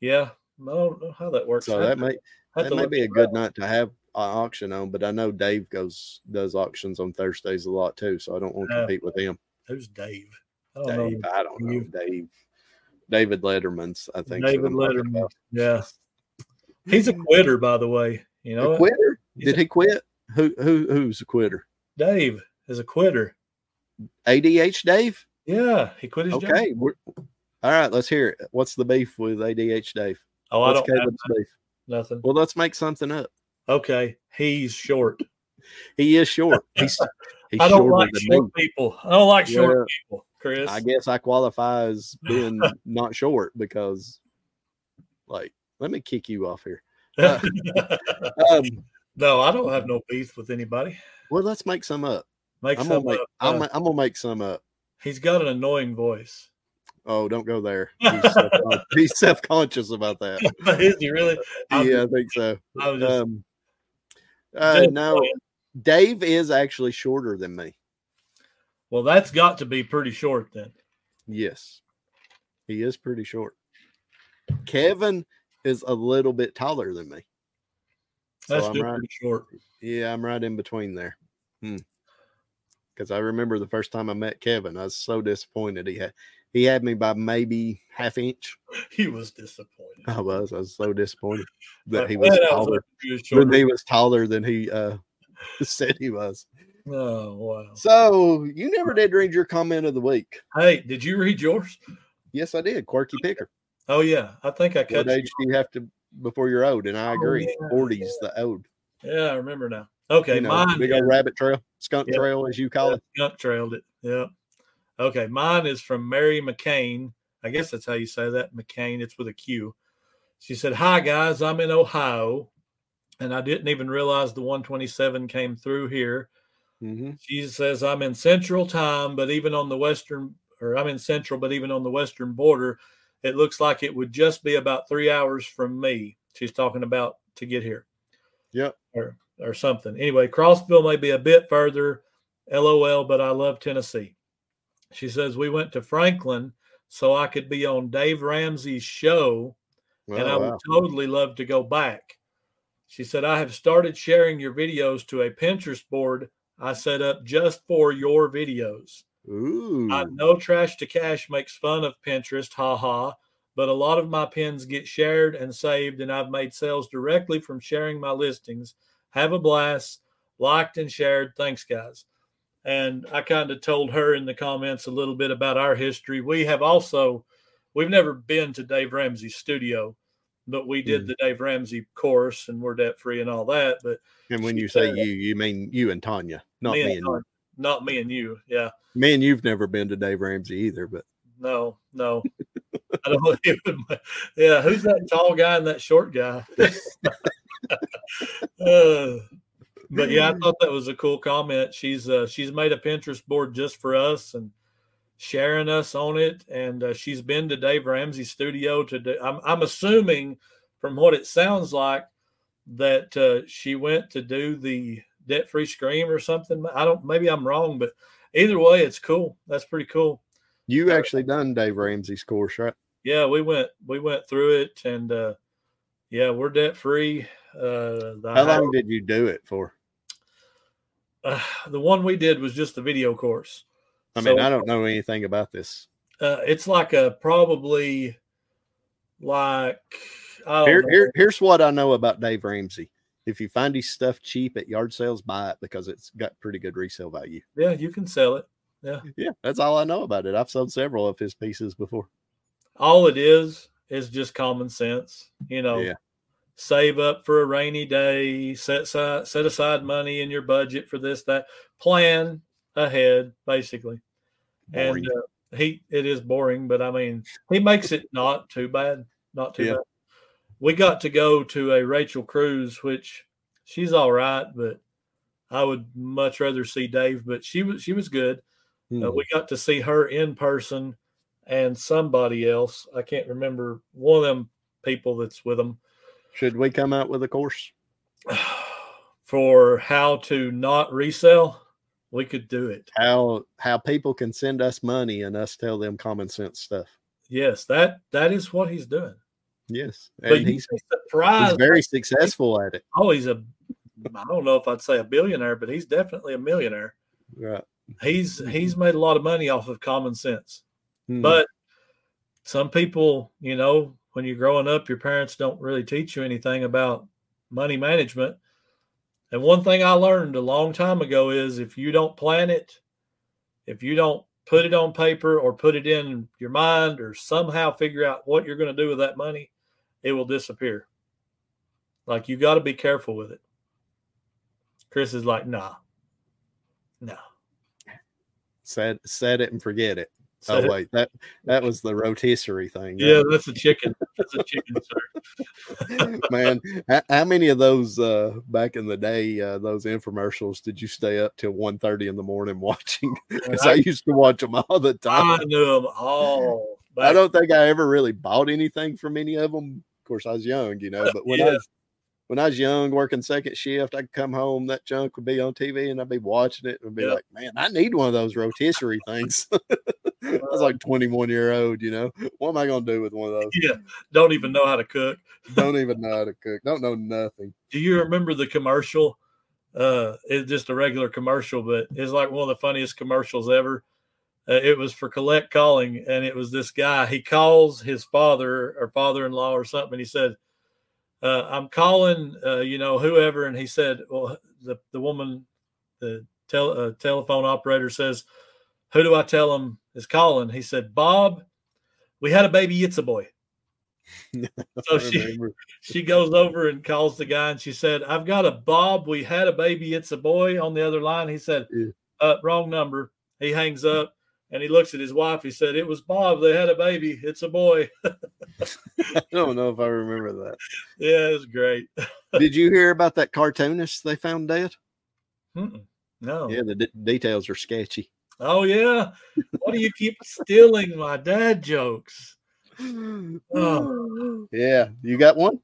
Yeah, I don't know how that works. So that may that may be a good out. night to have an auction on. But I know Dave goes does auctions on Thursdays a lot too, so I don't want to compete with him. Who's Dave? I don't Dave, know. I don't know. Dave. David Letterman's, I think. David Letterman. Yeah. He's a quitter, by the way. You know, a quitter. Did a, he quit? Who who who's a quitter? Dave is a quitter. ADH Dave. Yeah, he quit his job. Okay. All right, let's hear it. What's the beef with ADH Dave? Oh, I What's don't have beef? nothing. Well, let's make something up. Okay, he's short. He is short. He's, he's I don't like short me. people. I don't like short people, Chris. I guess I qualify as being not short because, like, let me kick you off here. Uh, Um, no, I don't have no beef with anybody. well, let's make some up. Make I'm some gonna make. up. I'm, Uh, I'm gonna make some up. he's got an annoying voice. Oh, don't go there. He's self- he's self-conscious about that. Is he really? I'm- Yeah, I think so. I just, Um, uh, no, playing. Dave is actually shorter than me. Well, that's got to be pretty short then. Yes, he is pretty short. Kevin is a little bit taller than me. So That's I'm right. pretty short. Yeah, I'm right in between there. Because I remember the first time I met Kevin, I was so disappointed. He had he had me by maybe half inch. He was disappointed. I was. I was so disappointed that he was that taller. was he was taller than he uh, said he was. Oh wow! So you never did read your comment of the week. Hey, did you read yours? Yes, I did. Quirky picker. Oh yeah, I think I cut. What you- age do you have to before you're old? And I Oh, agree. yeah, 40s the old. Yeah, I remember now. Okay, you know, mine. big old rabbit trail, skunk Yeah. trail, as you call it. Skunk trailed it. Yeah. Okay, mine is from Mary McCain. I guess that's how you say that. McCain. It's with a Q. She said, "Hi guys, I'm in Ohio, and I didn't even realize the 127 came through here." hmm She says, I'm in central time, but even on the western, or I'm in central, but even on the western border, it looks like it would just be about three hours from me. She's talking about to get here Yep. or, or something. Anyway, Crossville may be a bit further, lol, but I love Tennessee. She says, We went to Franklin so I could be on Dave Ramsey's show and oh, I Oh, would totally love to go back. She said, I have started sharing your videos to a Pinterest board I set up just for your videos. Ooh. I know Trash to Cash makes fun of Pinterest, haha, but a lot of my pins get shared and saved, and I've made sales directly from sharing my listings. Have a blast. Liked and shared. Thanks, guys. And I kind of told her in the comments a little bit about our history. We have also, we've never been to Dave Ramsey's studio, but we did Mhm. the Dave Ramsey course and we're debt free and all that. But and when you say you, you mean you and Tanya, not me me, and not me and you. Yeah. me and you've never been to Dave Ramsey either, but No, no. I don't yeah, who's that tall guy and that short guy? Uh, but yeah, I thought that was a cool comment. She's uh, she's made a Pinterest board just for us and sharing us on it, and uh, she's been to Dave Ramsey's studio to do. I'm I'm assuming from what it sounds like that uh, she went to do the debt free scream or something. I don't. Maybe I'm wrong, but either way, it's cool. That's pretty cool. you actually done Dave Ramsey's course, right? yeah we went we went through it and uh yeah we're debt free uh How long did you do it for? Uh, the one we did was just the video course I mean, So, I don't know anything about this. uh it's like a probably like Here, here, here's what I know about Dave Ramsey. If you find his stuff cheap at yard sales, buy it because it's got pretty good resale value. yeah you can sell it Yeah. Yeah, that's all I know about it. I've sold several of his pieces before. all it is is just common sense you know Yeah. Save up for a rainy day set aside set aside money in your budget for this that plan ahead basically Boring. and uh, he it is boring but i mean he makes it not too bad not too Yeah. bad we got to go to a Rachel Cruze which she's all right but i would much rather see dave but she was she was good uh, Hmm. we got to see her in person and somebody else i can't remember one of them people that's with them Should we come out with a course? for how to not resell we could do it How how people can send us money and us tell them common sense stuff. yes that that is what he's doing Yes, but and he's surprised he's very successful at it. Oh, he's a I don't know if I'd say a billionaire, but he's definitely a millionaire. Right. He's he's made a lot of money off of common sense. Hmm. But some people, you know, when you're growing up, your parents don't really teach you anything about money management. And one thing I learned a long time ago is if you don't plan it, if you don't put it on paper or put it in your mind or somehow figure out what you're going to do with that money, it will disappear. Like you got to be careful with it. Chris is like, nah, no. Set set it and forget it. Oh wait, that that was the rotisserie thing. Yeah, right? that's a chicken. That's a chicken, sir. Man, how, how, many of those uh, back in the day, uh, those infomercials, did you stay up till 1.30 in the morning watching? Because I, I, used to watch them all the time. I knew them all. I don't think I ever really bought anything from any of them. Of course, I was young, you know. But when yeah. I was when I was young, working second shift, I'd come home, that junk would be on TV, and I'd be watching it and be yep. like, "Man, I need one of those rotisserie things." I was like 21 year old, you know. What am I gonna do with one of those? Yeah, don't even know how to cook. don't even know how to cook. Don't know nothing. Do you remember the commercial? Uh, it's just a regular commercial, but it's like one of the funniest commercials ever. Uh, it was for collect calling, and it was this guy. He calls his father or father-in-law or something. And he said, uh, "I'm calling, uh, you know, whoever." And he said, "Well, the the woman, the tel- uh, telephone operator says." who do I tell him is calling? He said, Bob, we had a baby. It's a boy. so she she goes over and calls the guy and she said, I've got a Bob. We had a baby. It's a boy on the other line. He said, yeah. uh, wrong number. He hangs up and he looks at his wife. He said, It was Bob. They had a baby. It's a boy. I don't know if I remember that. Yeah, it was great. Did you hear about that cartoonist they found dead? Mm-mm. No. Yeah, the d- details are sketchy. Oh yeah. Why do you keep stealing my dad jokes? Oh. Yeah, you got one?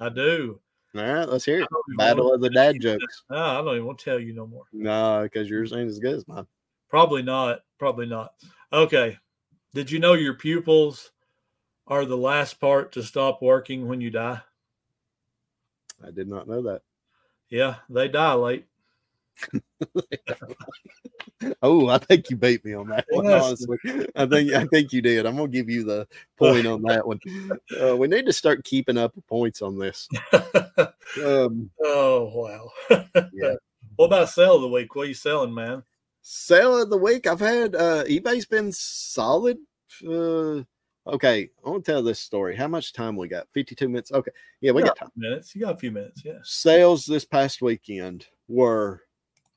I do. All right, let's hear it. Battle of the dad jokes. No, I don't even want to tell you no more. No, because yours ain't as good as mine. Probably not. Probably not. Okay. Did you know your pupils are the last part to stop working when you die? I did not know that. Yeah, they dilate. oh, I think you beat me on that one. Honestly, I think I think you did. I'm gonna give you the point on that one. Uh, we need to start keeping up points on this. Um, oh wow! yeah. What about sale of the week? What are you selling, man? Sale of the week. I've had uh, eBay's been solid. Uh, okay, I want to tell this story. How much time we got? 52 minutes. Okay, yeah, we got, got time. Minutes. You got a few minutes. Yeah. Sales this past weekend were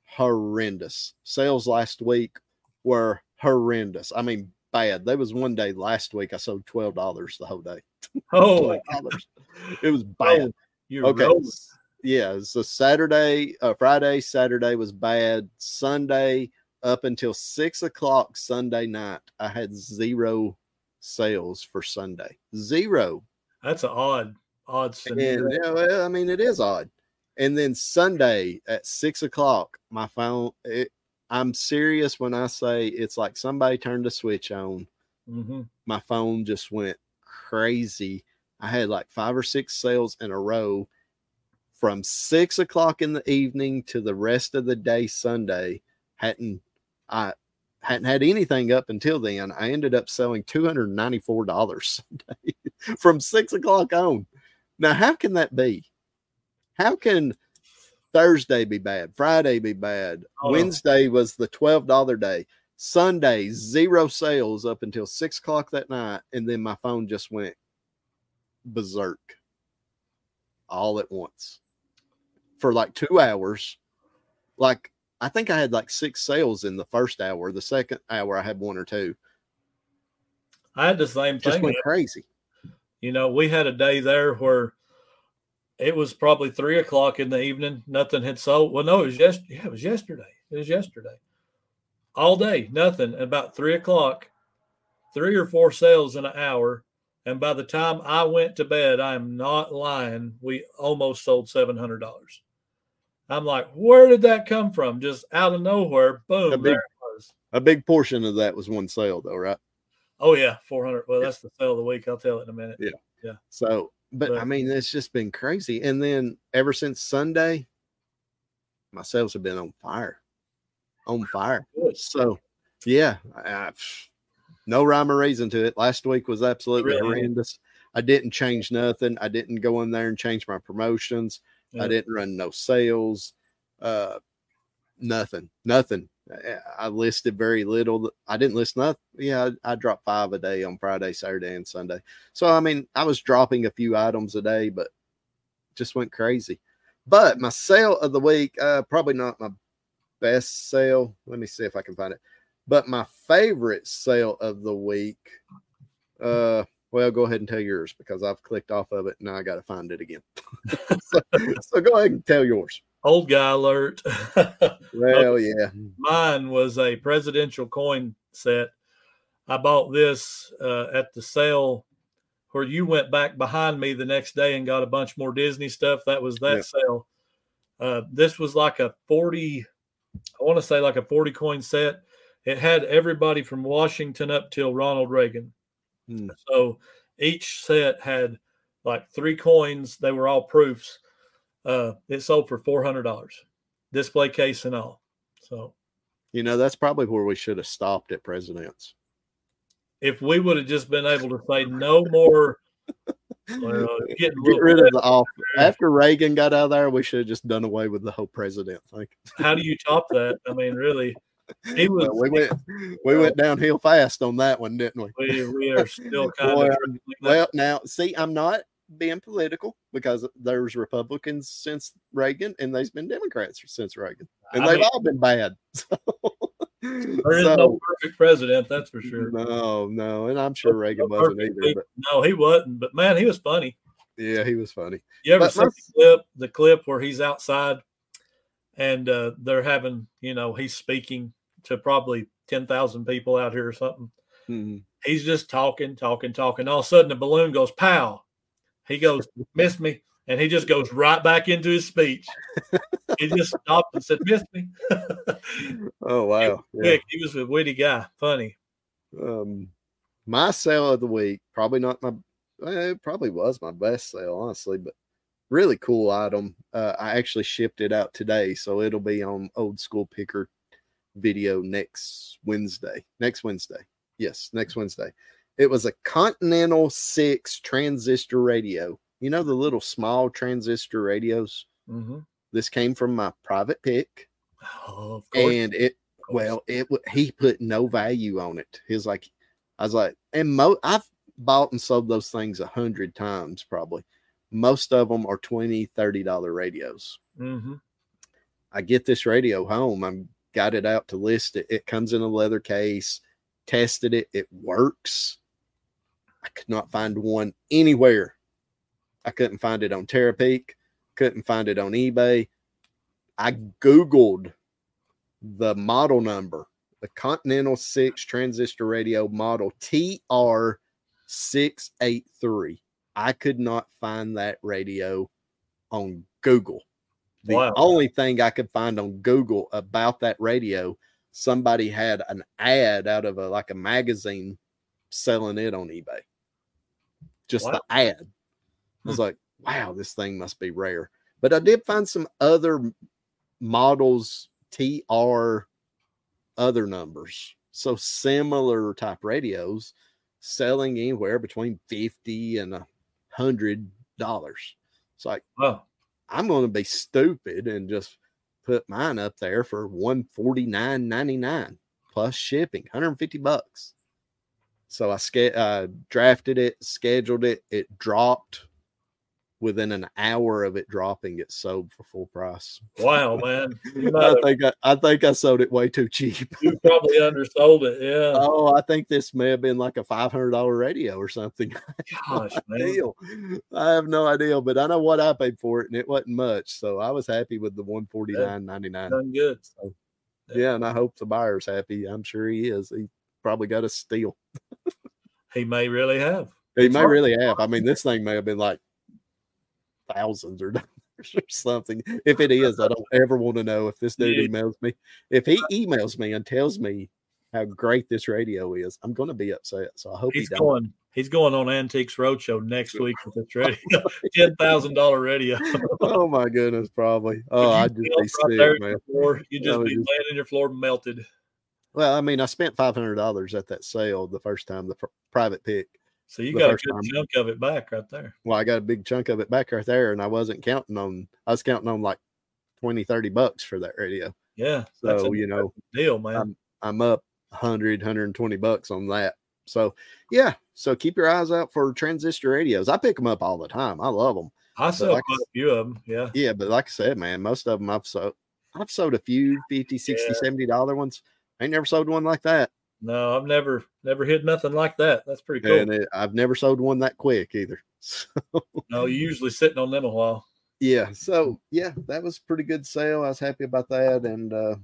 horrendous. Sales last week were horrendous. I mean, bad. There was one day last week I sold twelve dollars the whole day. Oh, it was bad. Oh, okay. Rolling. Yeah, so Saturday, uh, Friday, Saturday was bad. Sunday up until six o'clock Sunday night, I had zero sales for Sunday. Zero. That's an odd, odd scenario. Yeah, well, I mean, it is odd. And then Sunday at six o'clock, my phone, it, I'm serious when I say it's like somebody turned a switch on. Mm-hmm. My phone just went crazy. I had like five or six sales in a row from six o'clock in the evening to the rest of the day Sunday. Hadn't I hadn't had anything up until then. I ended up selling two hundred ninety four dollars from six o'clock on. Now, how can that be? How can Thursday be bad? Friday be bad? Oh. Wednesday was the $12 day. Sunday, zero sales up until six o'clock that night. And then my phone just went berserk all at once for like two hours. Like, I think I had like six sales in the first hour. The second hour, I had one or two. I had the same thing. just. Went crazy. You know, we had a day there where it was probably three o'clock in the evening. Nothing had sold. Well, no, it was just yeah, it was yesterday. It was yesterday. All day, nothing. About three o'clock, three or four sales in an hour. And by the time I went to bed, I'm not lying. We almost sold seven hundred dollars. I'm like, where did that come from? Just out of nowhere, boom, a big, there it was. A big portion of that was one sale, though, right? Oh yeah, four hundred. Well, that's the sale of the week. I'll tell it in a minute. Yeah, yeah. So but, but I mean, it's just been crazy. And then ever since Sunday, my sales have been on fire, on fire. So, yeah, I, no rhyme or reason to it. Last week was absolutely really? horrendous. I didn't change nothing. I didn't go in there and change my promotions. Yeah. I didn't run no sales. Uh, nothing, nothing. I listed very little. I didn't list nothing. Yeah, I, I dropped five a day on Friday, Saturday, and Sunday. So I mean, I was dropping a few items a day, but just went crazy. But my sale of the week, uh, probably not my best sale. Let me see if I can find it. But my favorite sale of the week, uh, well, go ahead and tell yours because I've clicked off of it and now I got to find it again. so, so, go ahead and tell yours. Old guy alert. well, yeah. Mine was a presidential coin set. I bought this uh, at the sale where you went back behind me the next day and got a bunch more Disney stuff. That was that yeah. sale. Uh, this was like a 40, I want to say like a 40 coin set. It had everybody from Washington up till Ronald Reagan. Hmm. So each set had like three coins. They were all proofs. Uh, it sold for four hundred dollars, display case and all. So, you know, that's probably where we should have stopped at Presidents. If we would have just been able to say no more, well, get rid of the off after Reagan got out of there, we should have just done away with the whole president thing. How do you top that? I mean, really, he was. Well, we went we went downhill fast on that one, didn't we? We, we are still kind well, of. Well, now see, I'm not being political because there's Republicans since Reagan and there's been Democrats since Reagan, and I they've mean, all been bad. So. There is so, no perfect president, that's for sure. No, no, and I'm sure Reagan no wasn't either. But. No, he wasn't. But man, he was funny. Yeah, he was funny. You ever see the clip? The clip where he's outside and uh, they're having, you know, he's speaking to probably ten thousand people out here or something. Mm-hmm. He's just talking, talking, talking. All of a sudden, the balloon goes pow. He goes, "Miss me," and he just goes right back into his speech. he just stopped and said, "Miss me." oh wow! He, yeah. he was a witty guy, funny. Um, my sale of the week probably not my. it probably was my best sale, honestly, but really cool item. Uh, I actually shipped it out today, so it'll be on Old School Picker video next Wednesday. Next Wednesday. Yes, next Wednesday. It was a Continental 6 transistor radio. You know, the little small transistor radios? Mm-hmm. This came from my private pick. Oh, and it, well, it he put no value on it. He was like, I was like, and mo- I've bought and sold those things a hundred times probably. Most of them are 20 $30 radios. Mm-hmm. I get this radio home. I'm got it out to list it. It comes in a leather case, tested it, it works. I could not find one anywhere. I couldn't find it on Terapeak, couldn't find it on eBay. I Googled the model number, the Continental 6 transistor radio model TR683. I could not find that radio on Google. The wow. only thing I could find on Google about that radio, somebody had an ad out of a like a magazine selling it on eBay. Just wow. the ad. I was hmm. like, wow, this thing must be rare. But I did find some other models, TR other numbers. So similar type radios selling anywhere between 50 and a hundred dollars. It's like, oh, I'm going to be stupid and just put mine up there for 149.99 plus shipping, 150 bucks. So I ske- uh, drafted it, scheduled it, it dropped within an hour of it dropping, it sold for full price. Wow, man! I think I, I, think I sold it way too cheap. you probably undersold it, yeah. Oh, I think this may have been like a five hundred dollar radio or something. Gosh, man. I have no idea, but I know what I paid for it, and it wasn't much. So I was happy with the one forty nine ninety nine. Done good. So, yeah. yeah, and I hope the buyer's happy. I'm sure he is. He probably got a steal. he may really have. He it's may hard. really have. I mean, this thing may have been like thousands or dollars or something. If it is, I don't ever want to know if this dude yeah. emails me. If he emails me and tells me how great this radio is, I'm going to be upset. So I hope he's he going. He's going on Antiques Roadshow next week with this radio, ten thousand dollar radio. oh my goodness, probably. Oh, I just be sick, man. Floor, you just be just... laying in your floor melted. Well, I mean, I spent five hundred dollars at that sale the first time, the pr- private pick. So you got a good time. chunk of it back right there. Well, I got a big chunk of it back right there, and I wasn't counting on. I was counting on like 20, 30 bucks for that radio. Yeah. So a you know, deal, man. I'm I'm up 100, 120 bucks on that. So yeah, so keep your eyes out for transistor radios. I pick them up all the time. I love them. I sell like I quite a few of them. Yeah. Yeah, but like I said, man, most of them I've sold. I've sold a few 50, 60, Yeah. 70 dollar ones. I ain't never sold one like that. No, I've never never hit nothing like that. That's pretty cool. And it, I've never sold one that quick either. So, no, you're usually sitting on them a while. yeah. So yeah, that was a pretty good sale. I was happy about that. And uh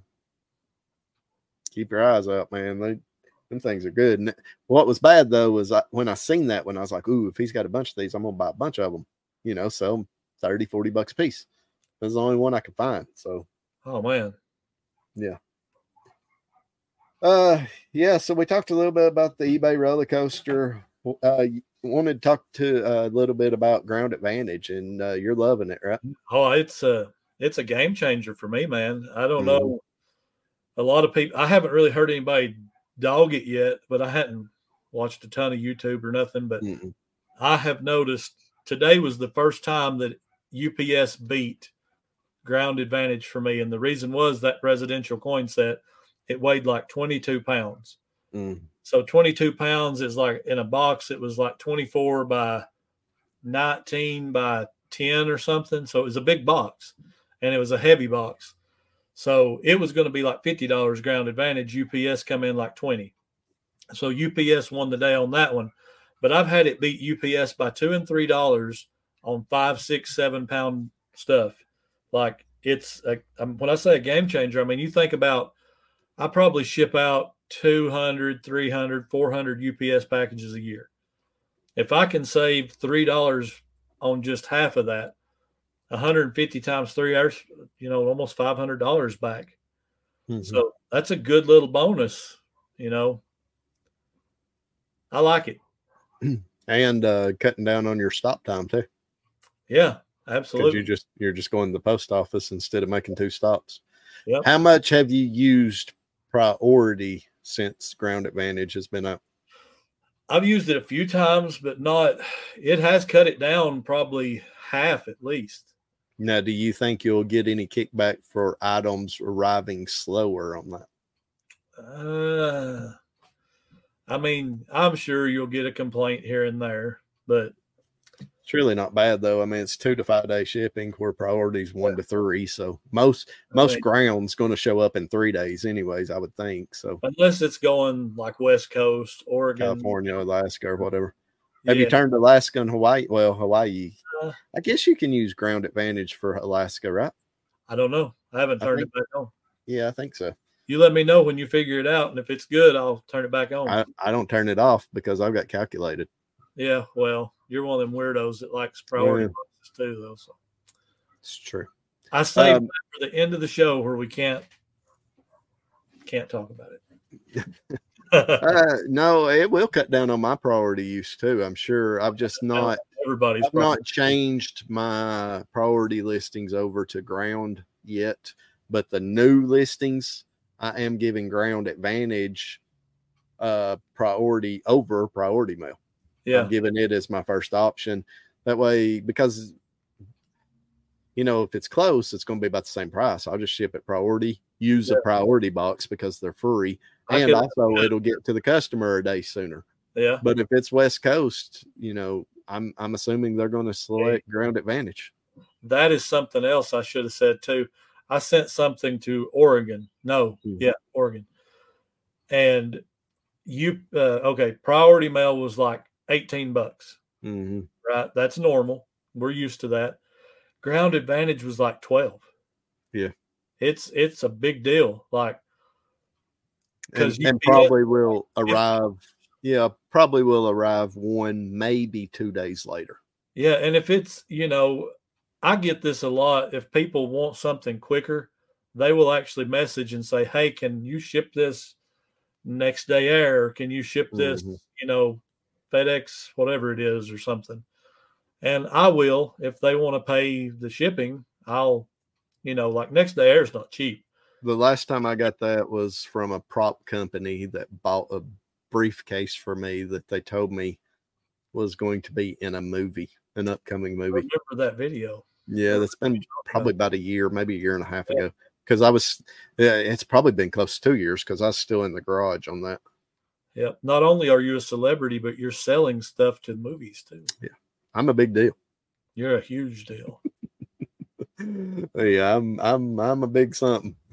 keep your eyes out, man. They them things are good. And what was bad though was I, when I seen that one, I was like, ooh, if he's got a bunch of these, I'm gonna buy a bunch of them, you know, sell 'em 30, 40 bucks a piece. That's the only one I could find. So Oh man. Uh, yeah. So we talked a little bit about the eBay roller coaster. Uh, wanted to talk to uh, a little bit about Ground Advantage, and uh, you're loving it, right? Oh, it's a it's a game changer for me, man. I don't Mhm. know. A lot of people. I haven't really heard anybody dog it yet, but I hadn't watched a ton of YouTube or nothing. But Mm-mm. I have noticed today was the first time that UPS beat ground advantage for me. And the reason was that residential coin set, it weighed like 22 pounds. Mm. So 22 pounds is like in a box, it was like 24 by 19 by 10 or something. So it was a big box and it was a heavy box. So it was going to be like $50 ground advantage. UPS come in like 20. So UPS won the day on that one. But I've had it beat UPS by two and three dollars on five, six, seven pound stuff. Like it's a, um, when I say a game changer, I mean, you think about, I probably ship out 200, 300, 400 UPS packages a year. If I can save $3 on just half of that, 150 times three hours, you know, almost $500 back. Mhm. So that's a good little bonus, you know. I like it. and uh, cutting down on your stop time too, Yeah, absolutely. you just you're just going to the post office instead of making two stops. Yep. How much have you used Priority since Ground Advantage has been up? I've used it a few times, but not, it has cut it down probably half at least. Now, do you think you'll get any kickback for items arriving slower on that? Uh, I mean, I'm sure you'll get a complaint here and there, but It's really not bad though. I mean, it's two to five day shipping where priorities one to three. So most I most grounds going to show up in three days, anyways. I would think so. unless it's going like West Coast, Oregon, California, Alaska, or whatever. Have you turned Alaska and Hawaii? Well, Hawaii. Uh, I guess you can use ground advantage for Alaska, right? I don't know. I haven't I turned think- it back on. Yeah, I think so. You let me know when you figure it out, and if it's good, I'll turn it back on. I, I don't turn it off because I've got calculated. yeah, well, you're one of them weirdos that likes priority Yeah. boxes too, though. So It's true. I saved Um, for the end of the show where we can't can't talk about it. Uh, no, it will cut down on my priority use too. I'm sure. I've just not. Everybody's I've not changed my priority listings over to ground yet, but the new listings I am giving ground advantage uh priority over priority mail. Yeah, I'm giving it as my first option. That way, because you know, if it's close, it's going to be about the same price. I'll just ship it priority, use Yeah. a priority box because they're free, I and also it'll get to the customer a day sooner. yeah. But if it's West Coast, you know, I'm I'm assuming they're going to select ground advantage. That is something else I should have said too. I sent something to Oregon. No, Mhm. yeah, Oregon. And you uh, okay, priority mail was like 18 bucks, hmm right? That's normal. We're used to that. Ground advantage was like 12. Yeah. It's it's a big deal. Like And, and probably will arrive. Yeah, probably will arrive one, maybe two days later. Yeah, and if it's, you know, I get this a lot. If people want something quicker, they will actually message and say, "Hey, can you ship this next day air? Can you ship this, Mhm. you know, FedEx, whatever it is, or something?" And I will if they want to pay the shipping. I'll, you know, like next day air is not cheap. The last time I got that was from a prop company that bought a briefcase for me that they told me was going to be in a movie, an upcoming I movie. remember that video. Yeah, that's been probably about a year, maybe a year and a half Yeah. ago. because I was. Yeah, it's probably been close to two years because I was still in the garage on that. Yep. Not only are you a celebrity, but you're selling stuff to movies too. Yeah. I'm a big deal. You're a huge deal. yeah, I'm I'm I'm a big something.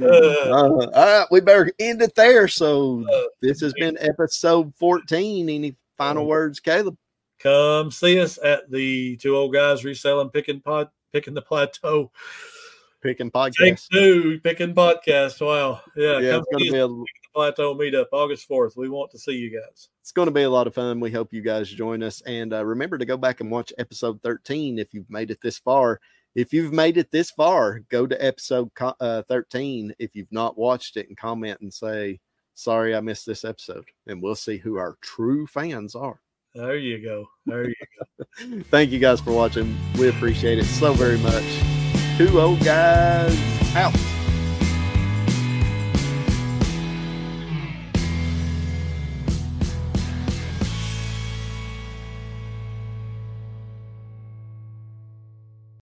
Uh, all right, we better end it there. So Uh, this has been episode 14. Any final words, Caleb? come see us at the two old guys reselling picking pod picking the plateau. Picking Take podcast. two picking podcast. Wow. Yeah. Yeah, it's gonna be a plateau meetup August 4th. We want to see you guys. it's going to be a lot of fun. We hope you guys join us. And uh, remember to go back and watch episode 13 if you've made it this far. If you've made it this far, go to episode co- uh, 13 if you've not watched it and comment and say, Sorry, I missed this episode. And we'll see who our true fans are. There you go. There you go. Thank you guys for watching. We appreciate it so very much. Two old guys out.